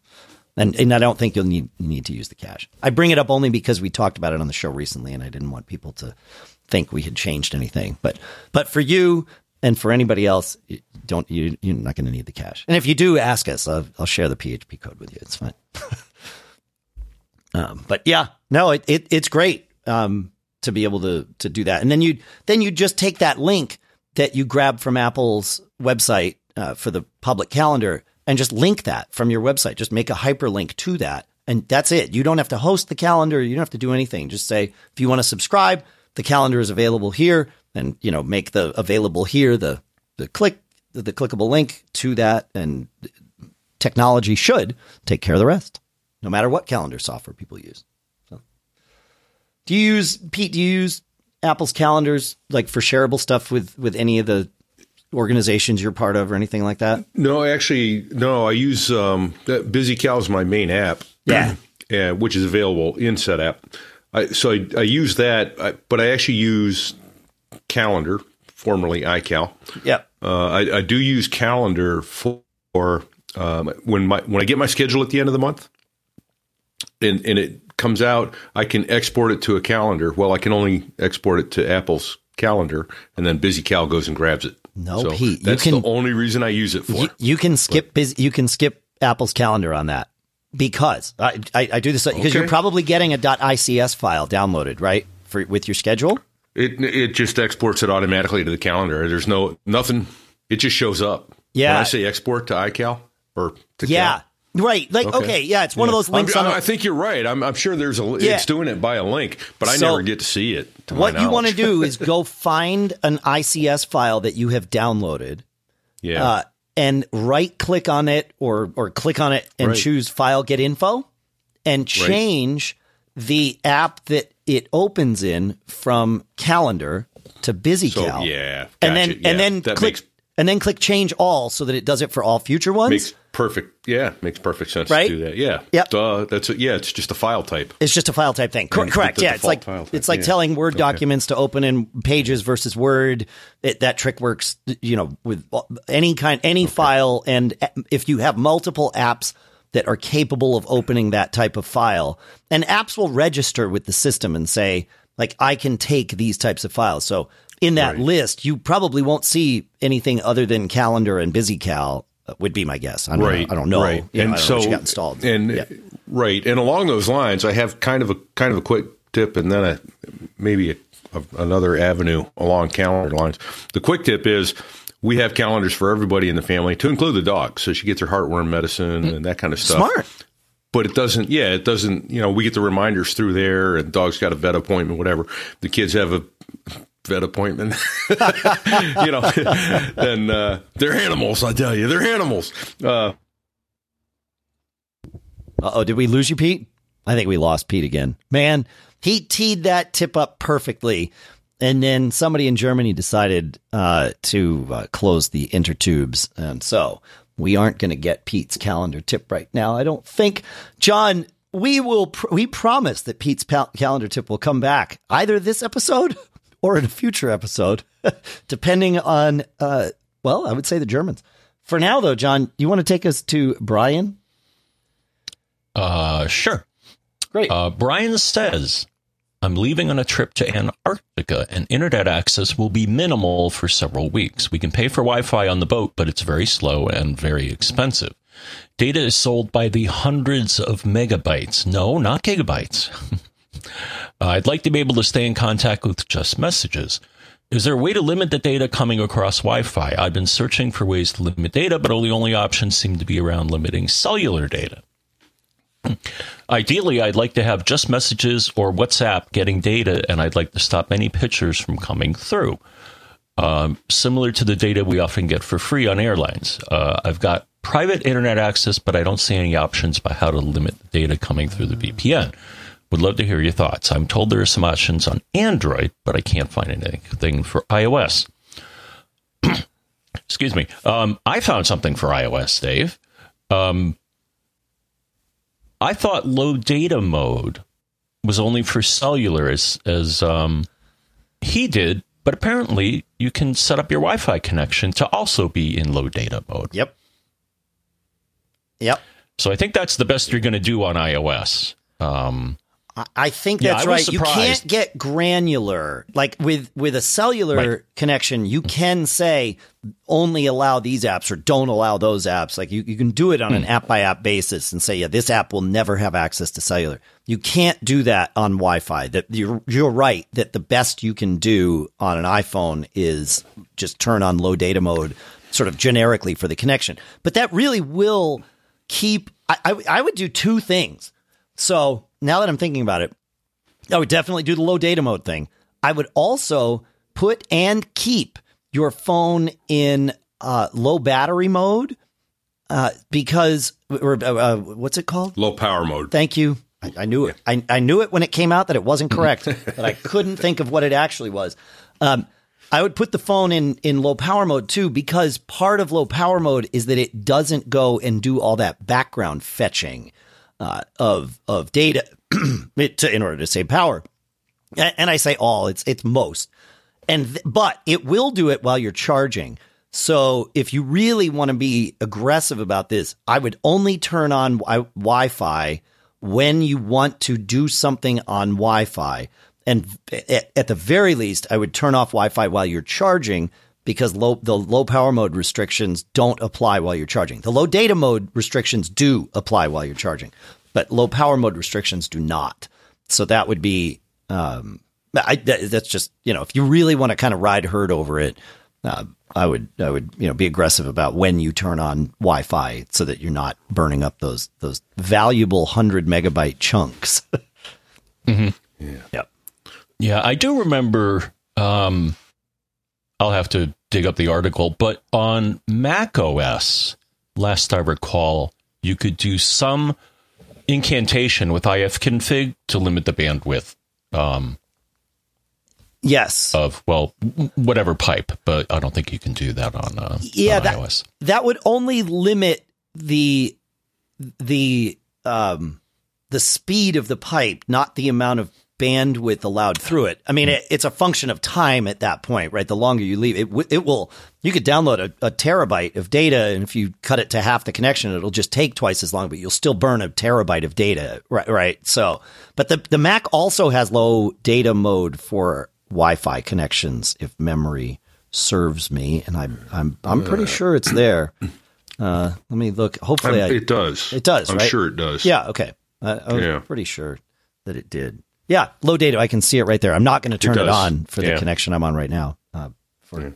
and and I don't think you'll need need to use the cache. I bring it up only because we talked about it on the show recently, and I didn't want people to think we had changed anything. But but for you and for anybody else, don't you you're not going to need the cache. And if you do, ask us. I'll, I'll share the PHP code with you. It's fine. [laughs] um, but yeah, no, it, it it's great. Um, to be able to to do that. And then you then you just take that link that you grab from Apple's website uh, for the public calendar and just link that from your website. Just make a hyperlink to that, and that's it. You don't have to host the calendar. You don't have to do anything. Just say if you want to subscribe, the calendar is available here, and you know make the available here the the click the, clickable link to that, and technology should take care of the rest, no matter what calendar software people use. Do you use Pete? Do you use Apple's calendars like for shareable stuff with with any of the organizations you're part of or anything like that? No, actually, no. I use um, BusyCal is my main app. Yeah, [clears throat] uh, which is available in SetApp. I, so I, I use that, but I actually use Calendar, formerly iCal. Yeah, uh, I, I, do use Calendar for um, when my when I get my schedule at the end of the month, and and it comes out, I can export it to a calendar. Well, I can only export it to Apple's calendar, and then BusyCal goes and grabs it. No, so Pete, that's can, the only reason I use it for. You, you can skip but, busy, You can skip Apple's calendar on that because I, I, I do this because okay. you're probably getting a .ics file downloaded right for with your schedule. It it just exports it automatically to the calendar. There's no nothing. It just shows up. Yeah. When I say export to iCal or to yeah. Cal, Right. Like, okay, yeah, it's one of those links I'm. I think you're right. I'm, I'm sure there's a. Yeah. It's doing it by a link, but I So, never get to see it. To what you want to do [laughs] is go find an ICS file that you have downloaded. yeah, uh, and right click on it or or click on it and Right. choose file get info and change the app that it opens in from calendar to BusyCal. So, yeah, and then. Yeah, and then click makes- and then click change all so that it does it for all future ones. makes perfect. Yeah, makes perfect sense Right? to do that. Yeah, Yep. Duh, that's it. Yeah, it's just a file type. It's just a file type thing. Cor- correct. the Yeah, it's like it's like Yeah. telling Word Okay. documents to open in Pages versus Word. It, that trick works, you know, with any kind, any file, and eh, if you have multiple apps that are capable of opening that type of file, and apps will register with the system and say, like, I can take these types of files. So in that Right. list, you probably won't see anything other than Calendar and BusyCal. uh, Would be my guess. I don't right know. I don't know. right You know, and so got installed. and Yeah. right and along those lines i have kind of a kind of a quick tip and then a maybe a, a, another avenue along calendar lines the quick tip is we have calendars for everybody in the family to include the dog so she gets her heartworm medicine and that kind of stuff Smart. but it doesn't yeah it doesn't you know we get the reminders through there and dog's got a vet appointment whatever the kids have a vet appointment [laughs] you know then uh, they're animals i tell you they're animals uh, oh, did we lose you, Pete? I think we lost Pete again. Man, he teed that tip up perfectly. And then somebody in Germany decided uh, to uh, close the intertubes. And so we aren't going to get Pete's calendar tip right now. I don't think. John, we will, pr- we promise that Pete's pal- calendar tip will come back either this episode [laughs] or in a future episode, [laughs] depending on, uh, well, I would say the Germans. For now, though, John, you want to take us to Brian? Uh, sure. Great. Uh, Brian says, I'm leaving on a trip to Antarctica and internet access will be minimal for several weeks. We can pay for Wi Fi on the boat, but it's very slow and very expensive. Data is sold by the hundreds of megabytes. No, not gigabytes. [laughs] I'd like to be able to stay in contact with just messages. Is there a way to limit the data coming across Wi Fi? I've been searching for ways to limit data, but all the only options seem to be around limiting cellular data. Ideally, I'd like to have just messages or WhatsApp getting data, and I'd like to stop any pictures from coming through. Um, similar to the data we often get for free on airlines. Uh, I've got private internet access, but I don't see any options by how to limit the data coming through the VPN. Would love to hear your thoughts. I'm told there are some options on Android, but I can't find anything for iOS. [clears throat] Excuse me. Um, I found something for iOS, Dave. Um, I thought low data mode was only for cellular, as as um, he did, but apparently you can set up your Wi-Fi connection to also be in low data mode. Yep. Yep. So I think that's the best you're going to do on iOS. Um, I- I think Yeah, that's I was right. You can't get granular. Like with with a cellular Right. connection, you can say only allow these apps or don't allow those apps. Like you, you can do it on Hmm. an app by app basis and say, yeah, this app will never have access to cellular. You can't do that on Wi-Fi. That you're you're right that the best you can do on an iPhone is just turn on low data mode, sort of generically for the connection. But that really will keep. I, I, I would do two things. So now that I'm thinking about it, I would definitely do the low data mode thing. I would also put and keep your phone in uh, low battery mode uh, because, or uh, uh, what's it called? low power mode. Thank you. I, I knew it. I, I knew it when it came out that it wasn't [laughs] correct, but I couldn't think of what it actually was. Um, I would put the phone in in low power mode too, because part of low power mode is that it doesn't go and do all that background fetching uh, of of data [clears throat] to, in order to save power. And I say all, it's it's most. And th- but it will do it while you're charging. So if you really want to be aggressive about this, I would only turn on wi- Wi-Fi when you want to do something on Wi-Fi. And at, at the very least, I would turn off Wi-Fi while you're charging because low the low power mode restrictions don't apply while you're charging. The low data mode restrictions do apply while you're charging, but low power mode restrictions do not. So that would be um, I, that- that's just you know if you really want to kind of ride herd over it, uh, I would I would you know be aggressive about when you turn on Wi-Fi so that you're not burning up those those valuable hundred megabyte chunks. Yeah. Yep. Yeah, I do remember. Um, I'll have to dig up the article, but on Mac OS, last I recall, you could do some incantation with ifconfig to limit the bandwidth um, Yes. of well, whatever pipe. But I don't think you can do that on uh, Yeah, on that- iOS. that would only limit the the um the speed of the pipe, not the amount of bandwidth allowed through it. I mean, it, it's a function of time at that point, right? The longer you leave it, w- it will. You could download a, a terabyte of data, and if you cut it to half the connection, it'll just take twice as long, but you'll still burn a terabyte of data, right? Right. So, but the the Mac also has low data mode for Wi-Fi connections, if memory serves me, and I'm I'm I'm pretty sure it's there. Uh, let me look. Hopefully, I, it does. it does, I'm right? sure it does. yeah, okay. Uh, I was Yeah. pretty sure that it did. Yeah, low data. I can see it right there. I'm not going to turn it, does. on for the Yeah. connection I'm on right now. Uh, for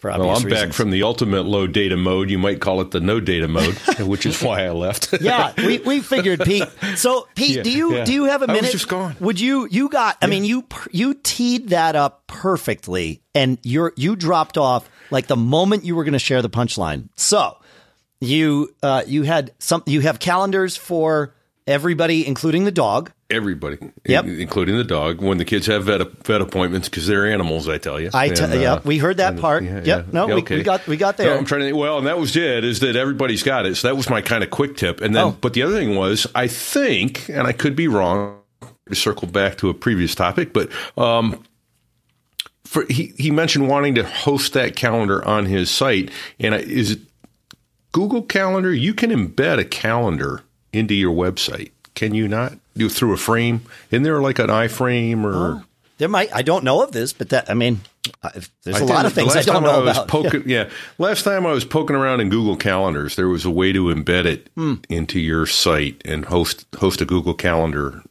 for Well, I'm reasons. back from the ultimate low data mode. You might call it the no data mode, [laughs] which is why I left. [laughs] yeah, we, we figured, Pete. So, Pete, Yeah, do you yeah. do you have a I was minute? just gone. Would you you got? I mean, you you teed that up perfectly, and you're you dropped off like the moment you were going to share the punchline. So, you uh you had some you have calendars for everybody, including the dog. Everybody, Yep. in- including the dog, when the kids have vet, vet appointments because they're animals. I tell you. I te- And, uh, yeah, we heard that part. yeah, yep, yeah. no, Yeah, we, okay. we got we got No, there. I'm trying to. Well, and that was it. Is that everybody's got it? So that was my kind of quick tip. And then, Oh. but the other thing was, I think, and I could be wrong. To circle back to a previous topic, but um, for he he mentioned wanting to host that calendar on his site, and I, is it Google Calendar? You can embed a calendar into your website, can you not? Do through a frame? Isn't there like an iframe or? there might I don't know of this, but that I mean, there's a I lot of things I don't know was about. [laughs] Poking, yeah. last time I was poking around in Google Calendars, there was a way to embed it Hmm. into your site and host host a Google Calendar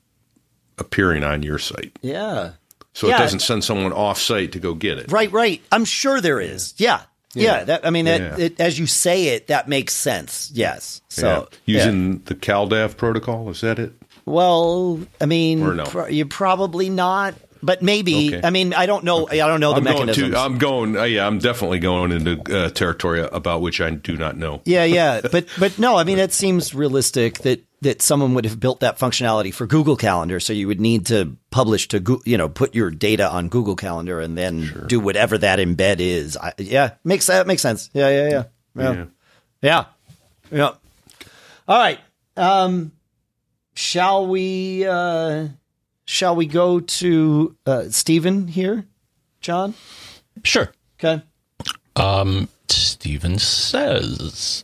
appearing on your site, yeah. so Yeah. it doesn't send someone off site to go get it. Right, right. I'm sure there is. Yeah. Yeah. that, I mean, that, it, as you say it, that makes sense. Yes. So, using the CalDAV protocol, is that it? well, I mean, no? pro- you're probably not, but maybe. Okay. I mean, I don't know. I don't know the I'm going to. I'm going. Uh, yeah, I'm definitely going into uh, territory about which I do not know. yeah, yeah, [laughs] but but no, I mean, it seems realistic that that someone would have built that functionality for Google Calendar, so you would need to publish to you know put your data on Google Calendar and then do whatever that embed is. I, yeah, makes that makes sense. Yeah, yeah, yeah, yeah, Yeah. yeah. yeah. All right. Um, shall we? Uh, shall we go to uh, Stephen here, John? Sure. Okay. Um, Steven says,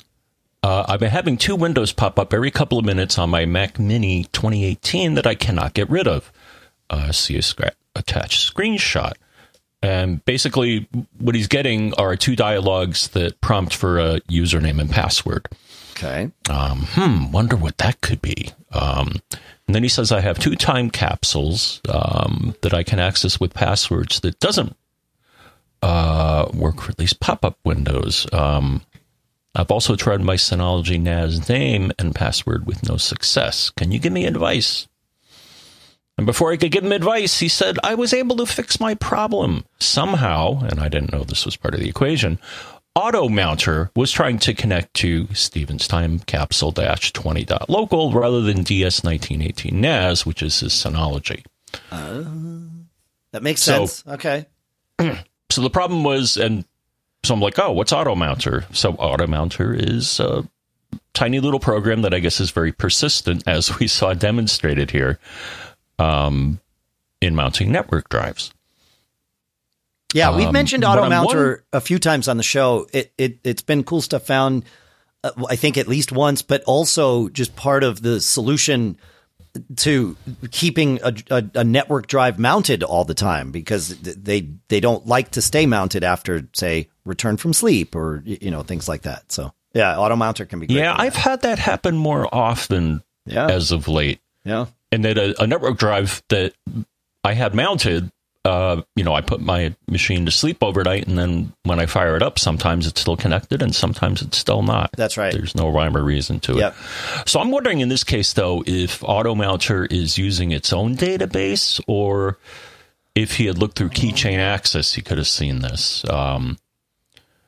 uh, I've been having two windows pop up every couple of minutes on my Mac Mini 2018 that I cannot get rid of. Uh, see a scra- attached screenshot. And basically, what he's getting are two dialogues that prompt for a username and password. Okay. Um, hmm, wonder what that could be. Um, and then he says, I have two time capsules um, that I can access with passwords that doesn't uh, work for these pop up windows. Um, I've also tried my Synology NAS name and password with no success. Can you give me advice? And before I could give him advice, he said, I was able to fix my problem somehow, and I didn't know this was part of the equation. AutoMounter was trying to connect to Stevens Time Capsule 20.local rather than DS 1918 NAS, which is his Synology. Uh, that makes So- sense. Okay. [clears throat] So the problem was, and so I'm like, oh, what's AutoMounter? So AutoMounter is a tiny little program that I guess is very persistent, as we saw demonstrated here, um, in mounting network drives. Yeah, we've Um, mentioned AutoMounter a few times on the show. It it it's been cool stuff found. Uh, I think at least once, but also just part of the solution to keeping a, a, a network drive mounted all the time because they they don't like to stay mounted after say return from sleep or you know things like that. So yeah, AutoMounter can be great Yeah. I've had that happen more often yeah as of late. yeah and that a, a network drive that I had mounted uh, you know, I put my machine to sleep overnight, and then when I fire it up, sometimes it's still connected, and sometimes it's still not. That's right. There's no rhyme or reason to Yep. it. So I'm wondering in this case, though, if AutoMounter is using its own database, or if he had looked through Keychain Access, he could have seen this. Um,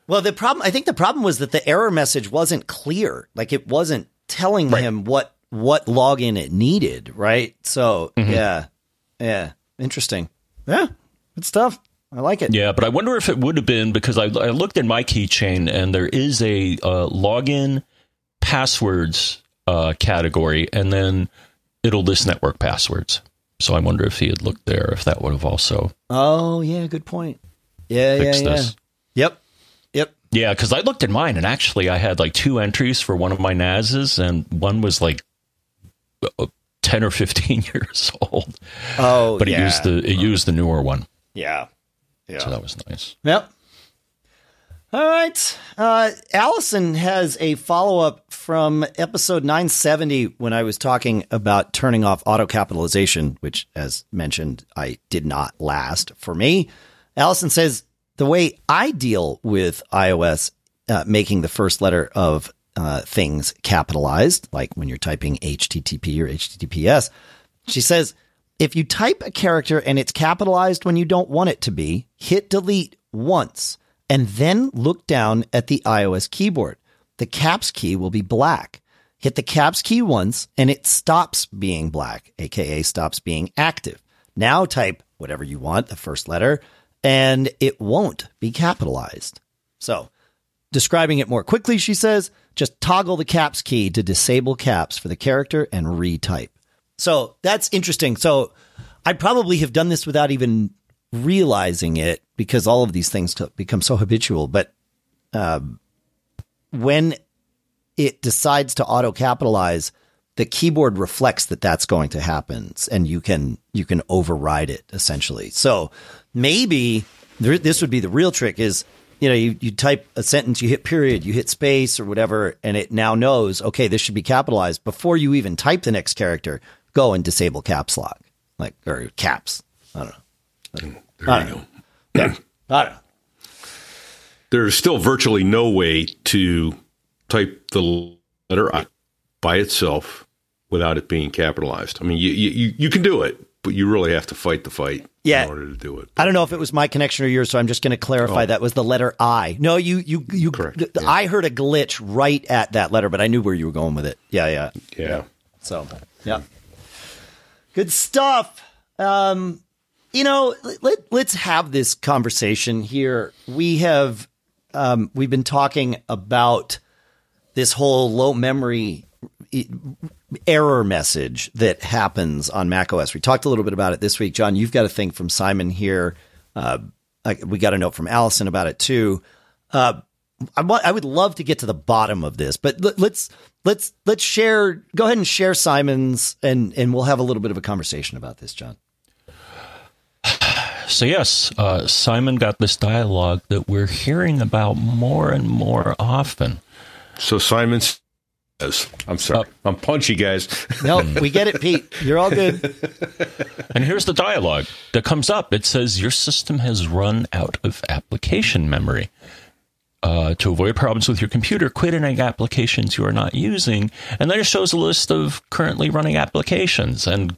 Well, the problem, I think the problem was that the error message wasn't clear. Like it wasn't telling Right. him what what login it needed, right? So Mm-hmm. yeah, yeah, interesting. Yeah, good stuff. I like it. Yeah, but I wonder if it would have been because I, I looked in my keychain and there is a uh, login passwords uh, category, and then it'll list network passwords. So I wonder if he had looked there, if that would have also Oh yeah, good point. Yeah, yeah, yeah. this. Yep, yep. Yeah, because I looked at mine and actually I had like two entries for one of my NASs, and one was like uh, ten or fifteen [laughs] years old, Oh, but it yeah. used the it used the newer one, yeah, yeah. so that was nice. Yep. All right. Uh, Allison has a follow up from episode 970 when I was talking about turning off auto capitalization, which, as mentioned, I did not last for me. Allison says the way I deal with iOS uh, making the first letter of uh, things capitalized, like when you're typing HTTP or HTTPS, she says, if you type a character and it's capitalized when you don't want it to be, hit delete once and then look down at the iOS keyboard. The caps key will be black. Hit the caps key once and it stops being black, aka stops being active. Now type whatever you want, the first letter, and it won't be capitalized. So, describing it more quickly, she says, just toggle the caps key to disable caps for the character and retype. So that's interesting. So I probably have done this without even realizing it because all of these things become so habitual. But um, when it decides to auto capitalize, the keyboard reflects that that's going to happen, and you can you can override it essentially. So maybe this would be the real trick: is you know you, you type a sentence, you hit period, you hit space or whatever, and it now knows okay this should be capitalized before you even type the next character. Go and disable caps lock, like or caps. I don't know. There you go. I don't know. There's still virtually no way to type the letter I by itself without it being capitalized. I mean, you, you, you can do it, but you really have to fight the fight Yeah. in order to do it. I don't know if it was my connection or yours, so I'm just going to clarify that was the letter I. No, you, you, you. Correct, th- yeah. I heard a glitch right at that letter, but I knew where you were going with it. Yeah, yeah. Yeah. So, yeah. Good stuff. Um, you know, let, let, us have this conversation here. We have, um, we've been talking about this whole low memory error message that happens on macOS. We talked a little bit about it this week. John, you've got a thing from Simon here. Uh, we got a note from Allison about it too. Uh, I, would love to get to the bottom of this, but let, let's let's let's share. Go ahead and share Simon's, and and we'll have a little bit of a conversation about this, John. So yes, uh, Simon got this dialogue that we're hearing about more and more often. So Simon says, I'm sorry. I'm punchy, guys. No, we get it, Pete. You're all good. And here's the dialogue that comes up. It says your system has run out of application memory. Uh, to avoid problems with your computer, quit any applications you are not using. And then it shows a list of currently running applications. And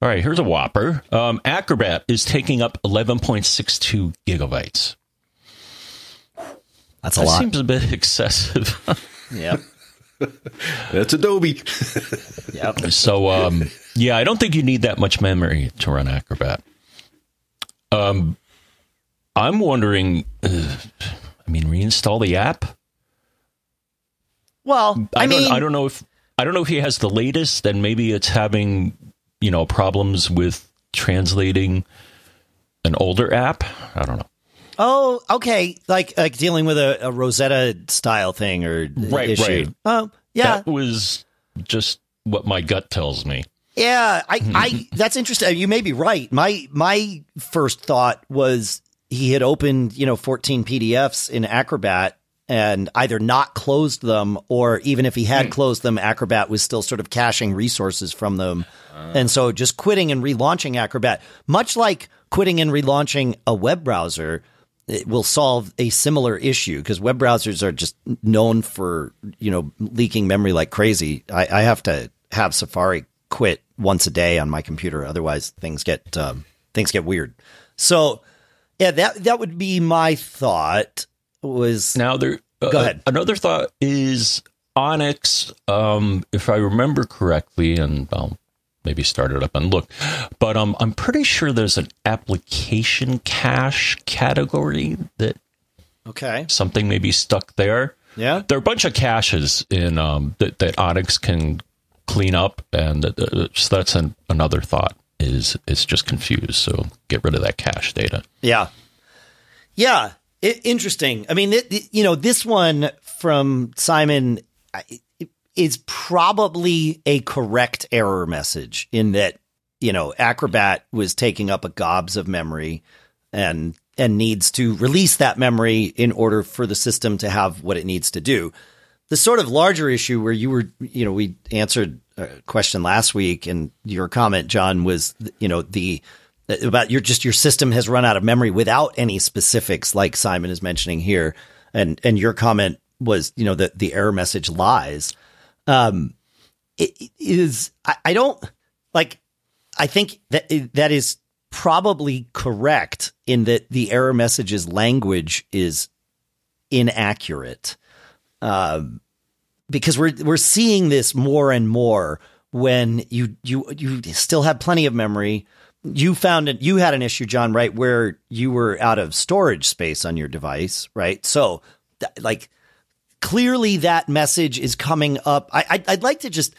all right, here's a whopper. Um, Acrobat is taking up 11.62 gigabytes. That's a That lot. seems a bit [laughs] excessive. Yep. [laughs] That's Adobe. Yep. [laughs] So, um, yeah, I don't think you need that much memory to run Acrobat. Um, I'm wondering. Uh, I mean, reinstall the app. Well, I, I, don't. mean, I don't know if I don't know if he has the latest, and maybe it's having you know problems with translating an older app. I don't know. Oh, okay. Like like dealing with a, a Rosetta style thing or Right, issue. right. Oh, yeah, That was just what my gut tells me. yeah. I, hmm. I that's interesting. You may be right. My my first thought was he had opened you know 14 PDFs in Acrobat and either not closed them or even if he had hmm. closed them, Acrobat was still sort of caching resources from them, and so just quitting and relaunching Acrobat, much like quitting and relaunching a web browser it will solve a similar issue because web browsers are just known for you know leaking memory like crazy. I, I have to have Safari quit once a day on my computer, otherwise things get um, things get weird. So yeah, that that would be my thought. Was now there? Uh, Go ahead. Another thought is Onyx. Um, if I remember correctly, and I'll maybe start it up and look, but um, I'm pretty sure there's an application cache category that okay. something may be stuck there. Yeah. There are a bunch of caches in um, that, that Onyx can clean up, and uh, so that's an, another thought. Is it's just confused, so get rid of that cache data. Yeah. Yeah. I- interesting. I mean, it, it- you know, this one from Simon I- it is probably a correct error message in that, you know, Acrobat was taking up a gobs of memory and and needs to release that memory in order for the system to have what it needs to do. The sort of larger issue where you were, you know, we answered a question last week and your comment, John, was, you know, the about your just your system has run out of memory without any specifics like Simon is mentioning here. And and your comment was, you know, that the error message lies. Um it, is I, I don't like I think that that is probably correct in that the error message's language is inaccurate. Um, because we're we're seeing this more and more when you you you still have plenty of memory. You found it. You had an issue, John, right, where you were out of storage space on your device, right? So, like, clearly that message is coming up. I, I'd, I'd like to just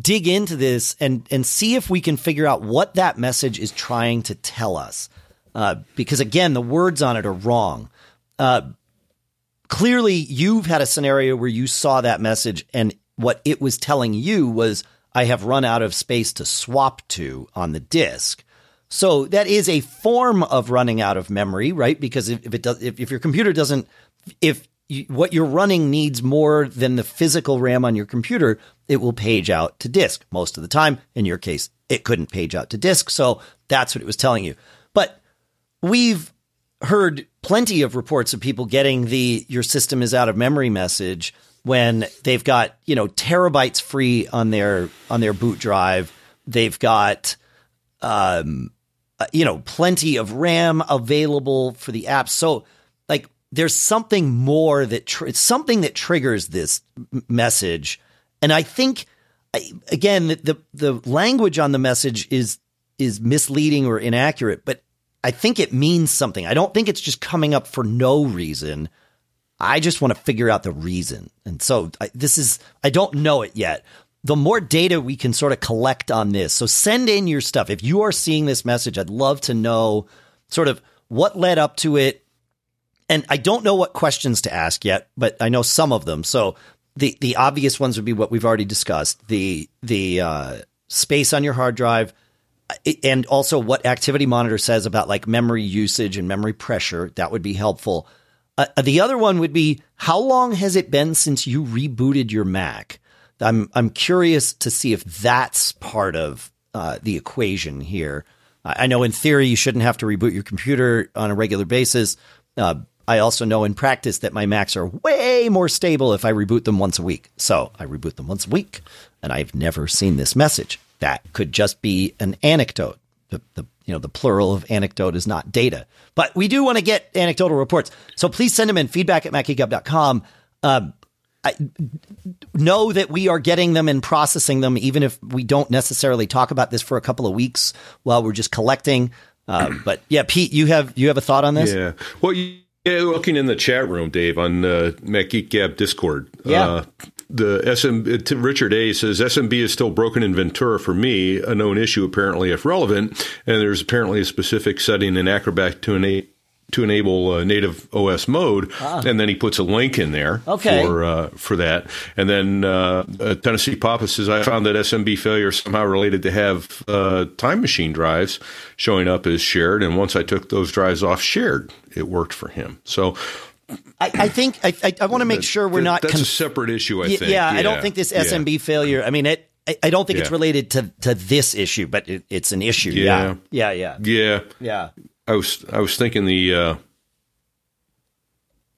dig into this and and see if we can figure out what that message is trying to tell us. Uh, because again, the words on it are wrong. Uh, clearly, you've had a scenario where you saw that message, and what it was telling you was, "I have run out of space to swap to on the disk." So that is a form of running out of memory, right? Because if, if it does, if, if your computer doesn't, if what you're running needs more than the physical RAM on your computer, it will page out to disk most of the time. In your case, it couldn't page out to disk. So that's what it was telling you. But we've heard plenty of reports of people getting the your system is out of memory message when they've got, you know, terabytes free on their on their boot drive. They've got um uh, you know, plenty of RAM available for the app. So there's something more that tr- something that triggers this message. And I think again the, the the language on the message is is misleading or inaccurate, but I think it means something. I don't think it's just coming up for no reason. I just want to figure out the reason. And so I, this is, I don't know it yet. The more data we can sort of collect on this. So send in your stuff. If you are seeing this message, I'd love to know sort of what led up to it. And I don't know what questions to ask yet, but I know some of them. So the, the obvious ones would be what we've already discussed. The, the, uh, space on your hard drive, and also what activity monitor says about like memory usage and memory pressure that would be helpful uh, the other one would be how long has it been since you rebooted your mac i'm i'm curious to see if that's part of uh, the equation here i know in theory you shouldn't have to reboot your computer on a regular basis uh, I also know in practice that my Macs are way more stable if I reboot them once a week. So I reboot them once a week, and I've never seen this message. That could just be an anecdote. The, the you know the plural of anecdote is not data, but we do want to get anecdotal reports. So please send them in feedback at macgeekgab.com. Um, I know that we are getting them and processing them, even if we don't necessarily talk about this for a couple of weeks while we're just collecting. Uh, but yeah, Pete, you have you have a thought on this? Yeah. Well, you, yeah, looking in the chat room, Dave, on uh, Mac Geek Gab Discord. Yeah. Uh, the SM uh, Richard A says SMB is still broken in Ventura for me, a known issue apparently if relevant, and there's apparently a specific setting in Acrobat to enable to enable uh, native OS mode, and then he puts a link in there Okay. for uh, for that. And then uh, uh, Tennessee Papa says I found that SMB failure is somehow related to have uh, Time Machine drives showing up as shared, and once I took those drives off shared, it worked for him. So I, I think I, I, want to make sure we're not. That's con- a separate issue. I think. Yeah, I don't think this Yeah. SMB failure. I mean, it I, don't think it's related to to this issue, but it, it's an issue. Yeah. Yeah, yeah, yeah, Yeah, yeah. I was I was thinking the uh,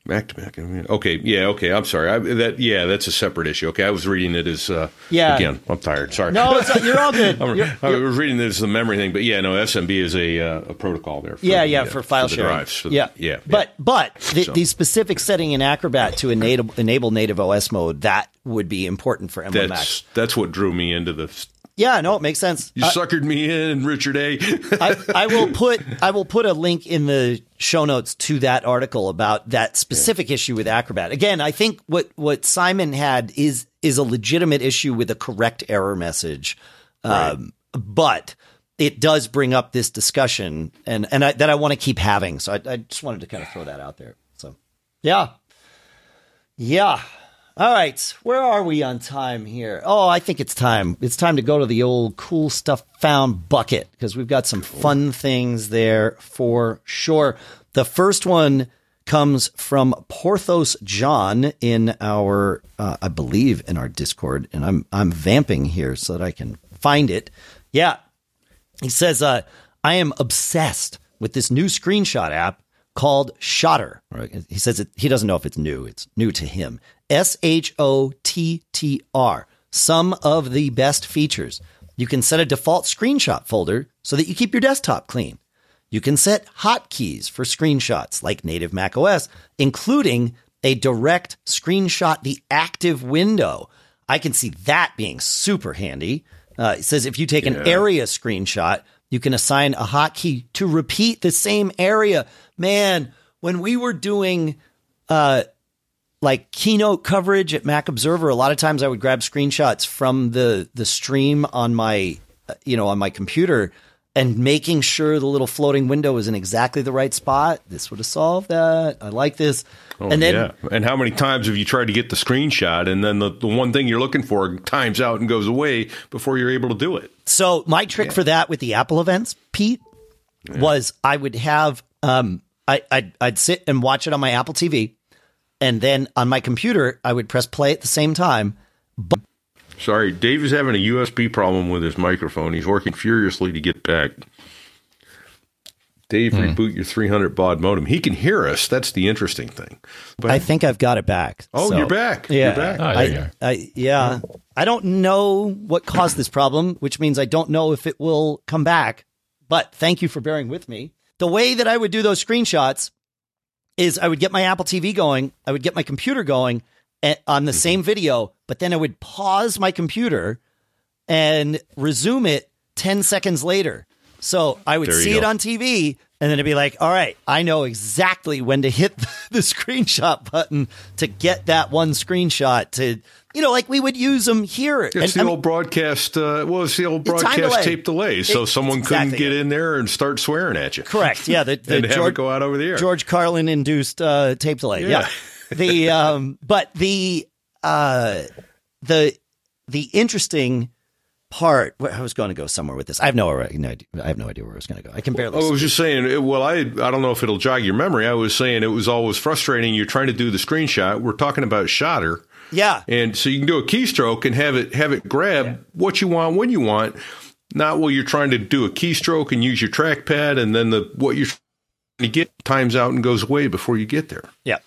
back to back. Mean, okay, yeah, okay. I'm sorry. I, that yeah, that's a separate issue. Okay, I was reading it as uh, Yeah. Again, I'm tired. Sorry. No, it's, you're all good. [laughs] I'm- You're- I was reading this as a memory thing, but yeah, no, SMB is a uh, a protocol there. For yeah, the, yeah, uh, for file the sharing. drives. For the- yeah, yeah, But but the, So- the specific setting in Acrobat to enable enable native OS mode that would be important for Emblem that's that's what drew me into the. Yeah, no, it makes sense. You suckered me in, Richard A. [laughs] I, I will put I will put a link in the show notes to that article about that specific issue with Acrobat. Again, I think what what Simon had is is a legitimate issue with a correct error message, um, but it does bring up this discussion and and I, that I want to keep having. So I, I just wanted to kind of throw that out there. So yeah, yeah. All right, where are we on time here? Oh, I think it's time. It's time to go to the old cool stuff found bucket because we've got some fun things there for sure. The first one comes from Porthos John in our, uh, I believe, in our Discord, and I'm I'm vamping here so that I can find it. Yeah, he says, uh, I am obsessed with this new screenshot app called Shottr. Or He says it, he doesn't know if it's new. It's new to him. S H O T T R. Some of the best features. You can set a default screenshot folder so that you keep your desktop clean. You can set hotkeys for screenshots like native macOS, including a direct screenshot the active window. I can see that being super handy. Uh, it says if you take an area screenshot, you can assign a hotkey to repeat the same area. Man, when we were doing uh, like keynote coverage at Mac Observer, a lot of times I would grab screenshots from the the stream on my uh, you know on my computer and making sure the little floating window is in exactly the right spot. This would have solved that. I like this. and then yeah. And how many times have you tried to get the screenshot and then the, the one thing you're looking for times out and goes away before you're able to do it? So my trick for that with the Apple events, Pete, was I would have um I I'd, I'd sit and watch it on my Apple TV, and then on my computer I would press play at the same time. Sorry, Dave is having a USB problem with his microphone. He's working furiously to get back. Dave, Hmm. reboot your 300 baud modem. He can hear us. That's the interesting thing. But I think I've got it back. oh, So, you're back. Yeah, You're back. Oh, there you are. I, I yeah. I don't know what caused this problem, which means I don't know if it will come back. But thank you for bearing with me. The way that I would do those screenshots is I would get my Apple TV going, I would get my computer going on the same video, but then I would pause my computer and resume it 10 seconds later. So I would There see it on TV and then it'd be like, all right, I know exactly when to hit [laughs] the screenshot button to get that one screenshot to, you know, like we would use them here. It's And, the I mean, old broadcast. Uh, well, it's the old broadcast delay. tape delay, so It- someone it's couldn't get it. in there and start swearing at you. correct. Yeah. The, [laughs] the George, it go out over the air. George Carlin induced uh, tape delay. Yeah. Yeah. The um, but the uh, the the interesting part. I was going to go somewhere with this. I have no, no idea. I have no idea where I was going to go. I can barely. I was just saying. Well, I I don't know if it'll jog your memory. I was saying it was always frustrating. You're trying to do the screenshot. We're talking about Shottr, yeah. and so you can do a keystroke and have it have it grab what you want when you want. Not while you're trying to do a keystroke and use your trackpad, and then the what you're trying to get times out and goes away before you get there. Yeah.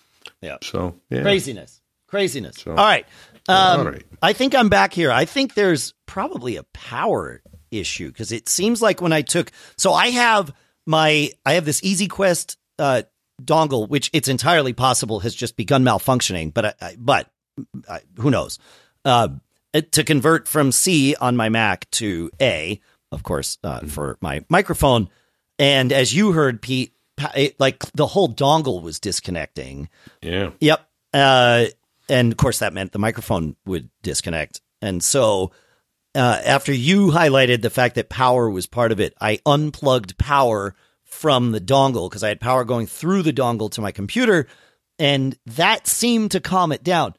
Yeah. So yeah. Craziness. Craziness. All right. Um, All right. I think I'm back here. I think there's probably a power issue because it seems like when I took, so I have my, I have this EZQuest uh, dongle, which it's entirely possible has just begun malfunctioning, but I, I, but I, who knows? Uh, to convert from C on my Mac to A, of course, uh, for my microphone. And as you heard, Pete, it, like the whole dongle was disconnecting. Yeah. Yep. Uh, and of course, that meant the microphone would disconnect. And so, uh, after you highlighted the fact that power was part of it, I unplugged power from the dongle because I had power going through the dongle to my computer, and that seemed to calm it down.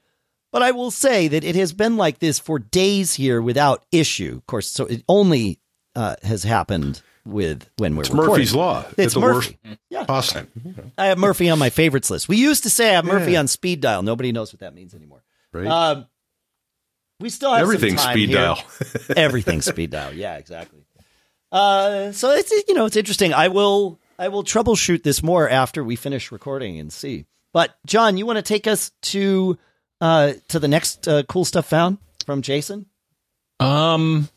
But I will say that it has been like this for days here without issue. Of course, so it only uh, has happened with when we're It's recording. Murphy's law. It's the Murphy. worst Yeah. possible. I have Murphy on my favorites list. We used to say I have Murphy on speed dial. Nobody knows what that means anymore. Right. Um, We still have Everything some time speed here. dial. [laughs] Everything speed dial. Yeah, exactly. Uh, so it's you know it's interesting. I will I will troubleshoot this more after we finish recording and see. But John, you want to take us to uh to the next uh, cool stuff found from Jason? Um,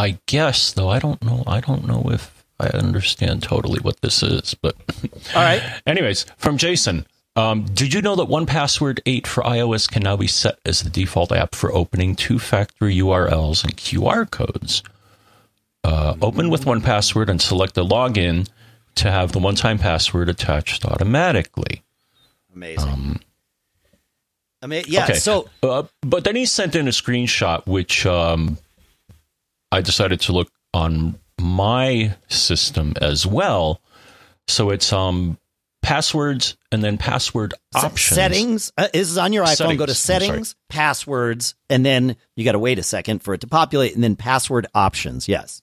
I guess though I don't know. I don't know if I understand totally what this is, but [laughs] All right. anyways, from Jason. Um, did you know that 1Password 8 for iOS can now be set as the default app for opening two-factor URLs and QR codes? Uh, open with 1Password and select the login to have the one-time password attached automatically. Amazing. Ama- yeah. Okay. So Uh, but then he sent in a screenshot, which um, I decided to look on my system as well. So it's um passwords and then password options. settings uh, this is on your iPhone. Go to Settings. I'm sorry. settings, passwords, and then you got to wait a second for it to populate, and then password options. Yes.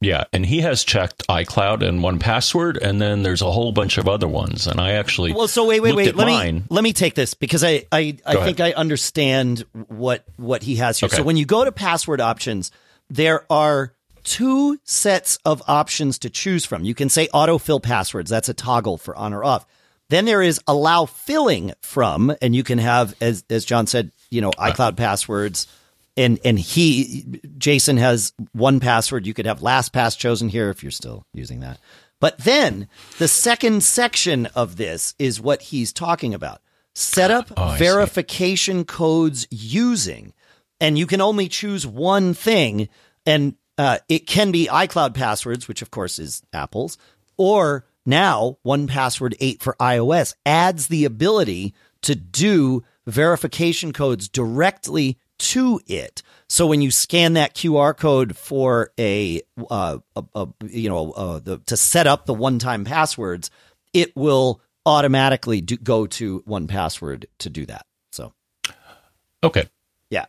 Yeah, and he has checked iCloud and 1Password, and then there's a whole bunch of other ones. And I actually Well, so wait, wait, wait. Let mine. me let me take this because I I, I Go think I understand what what he has here. Okay. So when you go to password options, there are two sets of options to choose from. You can say autofill passwords. That's a toggle for on or off. Then there is allow filling from, and you can have as as John said, you know, uh, iCloud passwords. And and he Jason has 1Password. You could have LastPass chosen here if you're still using that. But then the second section of this is what he's talking about. Set up Oh, I see. verification codes using, and you can only choose one thing, and uh, it can be iCloud passwords, which of course is Apple's, or now 1Password eight for iOS adds the ability to do verification codes directly to it. So when you scan that QR code for a, uh, a, a you know, uh, the, to set up the one-time passwords, it will automatically do, go to 1Password to do that. So Okay. yeah,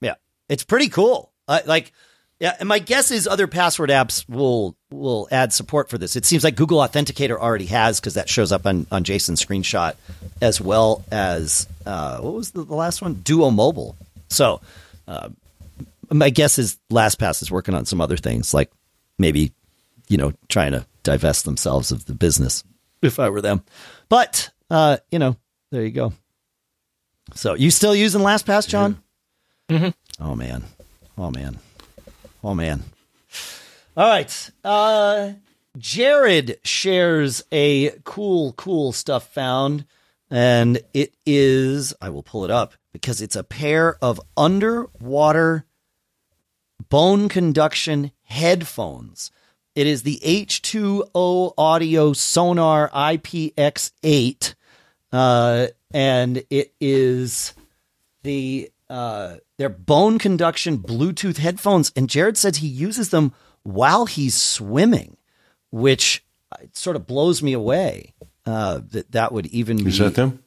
yeah, it's pretty cool. Uh, like, yeah, and my guess is other password apps will will add support for this. It seems like Google Authenticator already has because that shows up on on Jason's screenshot, as well as uh, what was the, the last one? Duo Mobile. So, uh, my guess is LastPass is working on some other things, like maybe you know trying to divest themselves of the business. If I were them, but uh, you know, there you go. So, you still using LastPass, John? Oh man. Oh man. Oh man. All right. Uh Jared shares a cool cool stuff found and it is I will pull it up because it's a pair of underwater bone conduction headphones. It is the H2O Audio Sonar IPX8 uh and it is the uh, they're bone conduction Bluetooth headphones, and Jared says he uses them while he's swimming, which uh, sort of blows me away. Uh, that that would even Is be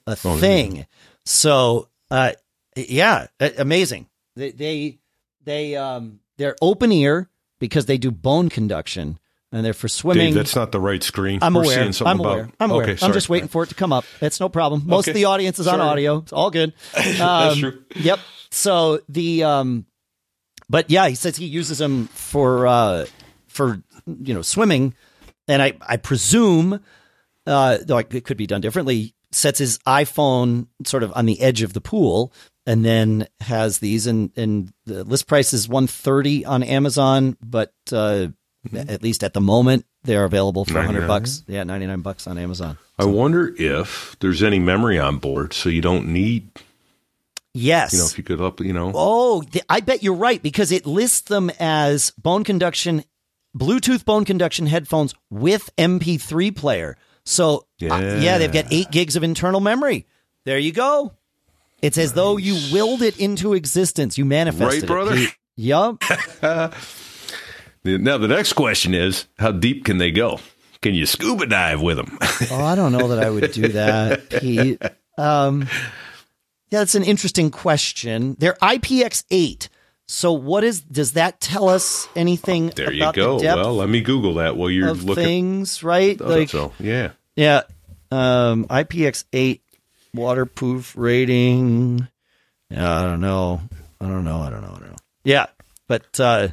a Oh, thing. So, uh, yeah, amazing. They they they um they're open ear because they do bone conduction, and they're for swimming. Dave, that's not the right screen. I'm We're aware. seeing something I'm about- aware. I'm aware. Okay, I'm just waiting for it to come up. It's no problem. Most of the audience is on audio. It's all good. [laughs] That's Um, true. Yep. So the um, but yeah, he says he uses them for uh for you know swimming, and I I presume uh though it could be done differently. Sets his iPhone sort of on the edge of the pool, and then has these, and and the list price is one thirty on Amazon, but uh, at least at the moment they're available for hundred 99? bucks. Yeah, ninety nine bucks on Amazon. I wonder if there's any memory on board, so you don't need, Yes. you know, if you could up, you know. Oh, I bet you're right because it lists them as bone conduction, Bluetooth bone conduction headphones with MP3 player. So, uh, Yeah. yeah, they've got eight gigs of internal memory. There you go. It's as though you willed it into existence. You manifested Right, brother? it. Yup. [laughs] Now the next question is, how deep can they go? Can you scuba dive with them? Oh, I don't know that I would do that, [laughs] Pete. Um, yeah, that's an interesting question. They're IPX8. So, what is? Does that tell us anything there you go. the Well, let me Google that while you're looking. things? Right? Oh, like, so yeah, yeah, um, IPX8 waterproof rating, Yeah, I don't know. I don't know. I don't know. I don't know. Yeah, but uh,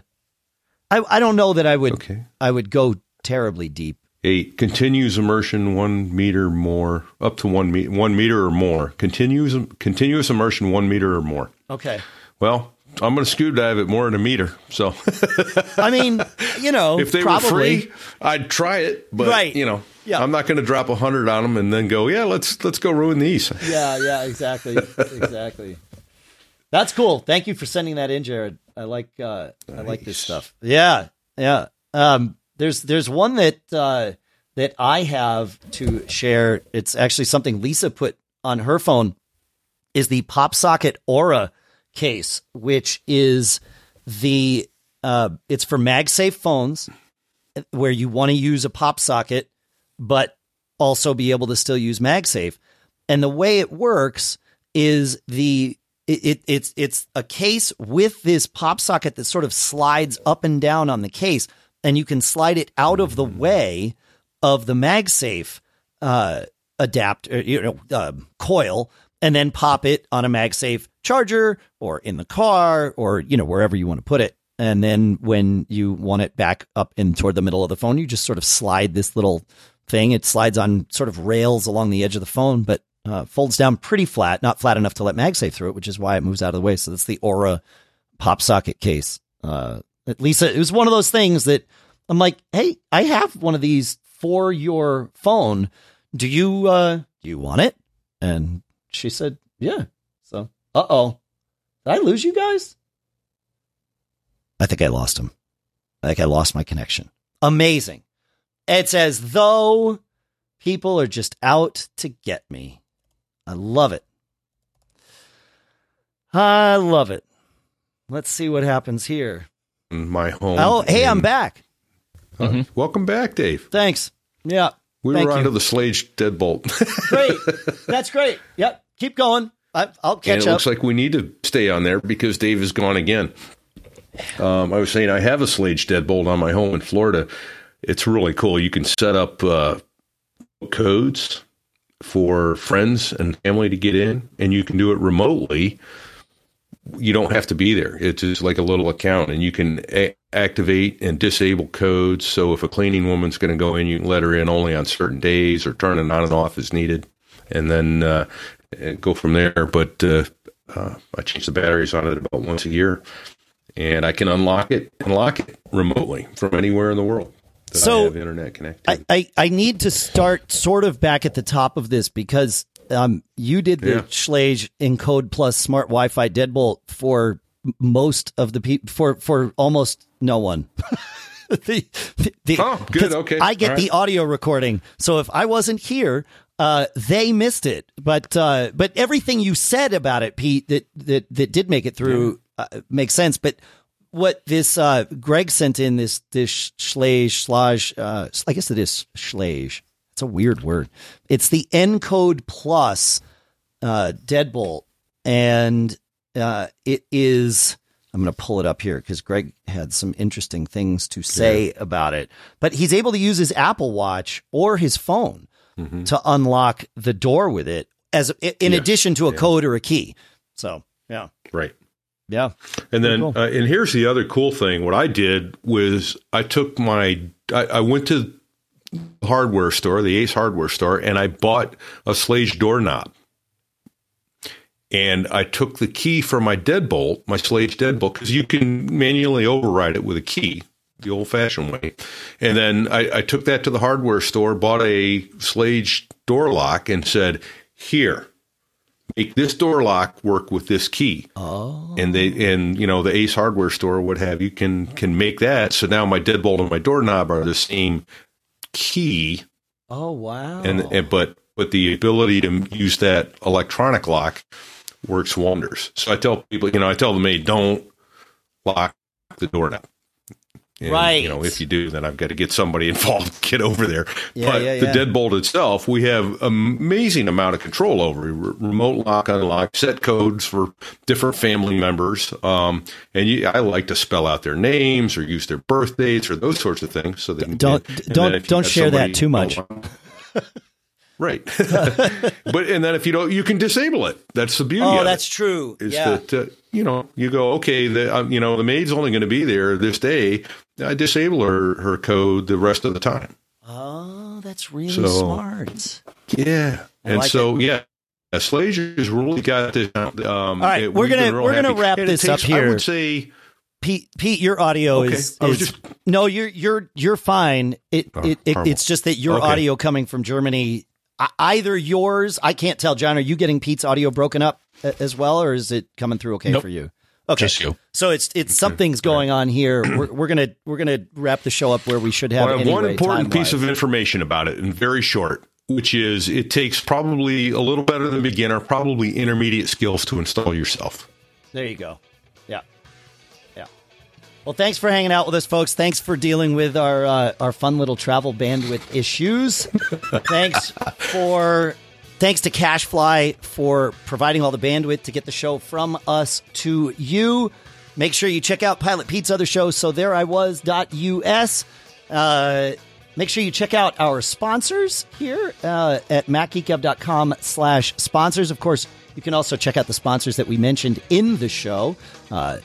I I don't know that I would Okay. I would go terribly deep. Eight continuous immersion one meter more, up to one me- one meter or more. Continuous continuous immersion one meter or more. Okay. Well, I'm going to scuba dive at more than a meter. So I mean, you know, [laughs] if they probably. were free, I'd try it. But Right. you know, Yeah. I'm not going to drop a hundred on them and then go, yeah, let's let's go ruin these. [laughs] Yeah, yeah, exactly, exactly. That's cool. Thank you for sending that in, Jared. I like uh, I like this stuff. Yeah, yeah. Um, there's there's one that uh, that I have to share. It's actually something Lisa put on her phone. Is the pop socket Aura case, which is the uh, it's for MagSafe phones where you want to use a pop socket, but also be able to still use MagSafe. And the way it works is the it, it it's it's a case with this pop socket that sort of slides up and down on the case, and you can slide it out of the way of the MagSafe uh, adapter, you know, uh, coil, and then pop it on a MagSafe charger or in the car or you know wherever you want to put it. And then when you want it back up in toward the middle of the phone, you just sort of slide this little thing. It slides on sort of rails along the edge of the phone, but uh, folds down pretty flat, not flat enough to let MagSafe through it, which is why it moves out of the way. So that's the Aura pop socket case. Uh, at least it was one of those things that I'm like, hey, I have one of these for your phone. Do you uh, do you want it? And she said, yeah. So, uh oh, did I lose you guys? I think I lost him. I think I lost my connection. Amazing. It's as though people are just out to get me. I love it. I love it. Let's see what happens here. In my home. Oh, hey, I'm back. uh, welcome back, Dave. Thanks. Yeah. We Thank were you. onto the Schlage deadbolt. [laughs] Great. That's great. Yep. Keep going. I, I'll and catch it up. looks like we need to stay on there because Dave is gone again. Um, I was saying I have a Schlage deadbolt on my home in Florida. It's really cool. You can set up uh, codes for friends and family to get in, and you can do it remotely. You don't have to be there. It's just like a little account, and you can a- activate and disable codes. So if a cleaning woman's going to go in, you can let her in only on certain days or turn it on and off as needed, and then uh, and go from there. But uh, uh, I change the batteries on it about once a year, and I can unlock it and lock it remotely from anywhere in the world that So, I have internet connected. I, I, I need to start sort of back at the top of this because um, you did the Yeah. Schlage Encode Plus Smart Wi-Fi Deadbolt for most of the people for for almost no one. [laughs] the, the, Oh, good, okay, I get all the audio recording, so if I wasn't here, uh, they missed it. But uh, but everything you said about it, Pete, that that that did make it through uh, makes sense. But what this uh, Greg sent in this this Schlage Schlage, uh, I guess it is Schlage. It's a weird word. It's the Encode Plus uh, Deadbolt, and uh, it is. I'm going to pull it up here because Greg had some interesting things to say about it. But he's able to use his Apple Watch or his phone to unlock the door with it, as in Yeah. addition to a code or a key. So yeah, right. yeah, And then, Cool. uh, and here's the other cool thing. What I did was I took my, I, I went to the hardware store, the Ace hardware store, and I bought a Schlage doorknob. And I took the key for my deadbolt, my Schlage deadbolt, because you can manually override it with a key, the old fashioned way. And then I, I took that to the hardware store, bought a Schlage door lock, and said, Here, make this door lock work with this key oh, and they and you know the Ace Hardware store or what have you can can make that. So now my deadbolt and my doorknob are the same key, oh wow, and, and but but the ability to use that electronic lock works wonders. So I tell people, you know, I tell them, hey, don't lock the doorknob. And, Right. You know, if you do, then I've got to get somebody [laughs] involved, get over there. Yeah, but yeah, the yeah. deadbolt itself, we have amazing amount of control over Re- remote lock, unlock, set codes for different family members. Um, and you, I like to spell out their names or use their birth dates or those sorts of things. So that Don't- and don't- don't share that too much. [laughs] [laughs] right. [laughs] but and then if you don't, you can disable it. That's the beauty. Oh, that's it, true. Is yeah. that uh, you know you go okay? The um, you know the maid's only going to be there this day. I disable her her code the rest of the time. oh, that's really So- smart. Yeah, I and like so yeah. yeah, Schlage's really got this. Um, All right, it- we're gonna- we're gonna wrap And it this up here. I would say Pete, Pete, your audio Okay. is, is- just- no, you're you're you're fine. It, Oh, it, it it's just that your Okay. audio coming from Germany, either yours, I can't tell. John, are you getting Pete's audio broken up as well, or is it coming through okay Nope. for you? Okay, Just you. so it's it's something's going on here. We're, we're gonna we're gonna wrap the show up where we should have. Well, anyway, one important piece of information about it, and very short, which is it takes probably a little better than beginner, probably intermediate skills to install yourself. There you go. Yeah. Well, thanks for hanging out with us, folks. Thanks for dealing with our uh, our fun little travel bandwidth issues. thanks for thanks to Cashfly for providing all the bandwidth to get the show from us to you. Make sure you check out Pilot Pete's other show, so there I was.us. Uh, make sure you check out our sponsors here uh, at macgeekgab.com slash sponsors. Of course, you can also check out the sponsors that we mentioned in the show. Uh,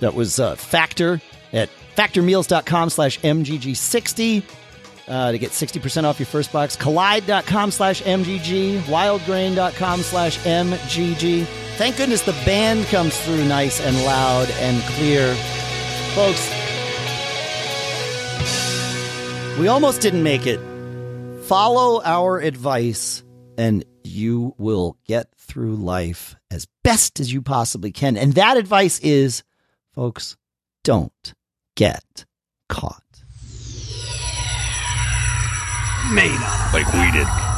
that was uh, Factor at factormeals.com slash MGG60 uh, to get 60% off your first box. Kolide.com slash MGG. Wildgrain.com slash MGG. Thank goodness the band comes through nice and loud and clear. Folks, we almost didn't make it. Follow our advice and you will get through life as best as you possibly can. And that advice is, folks, don't get caught. Made up. Like we did.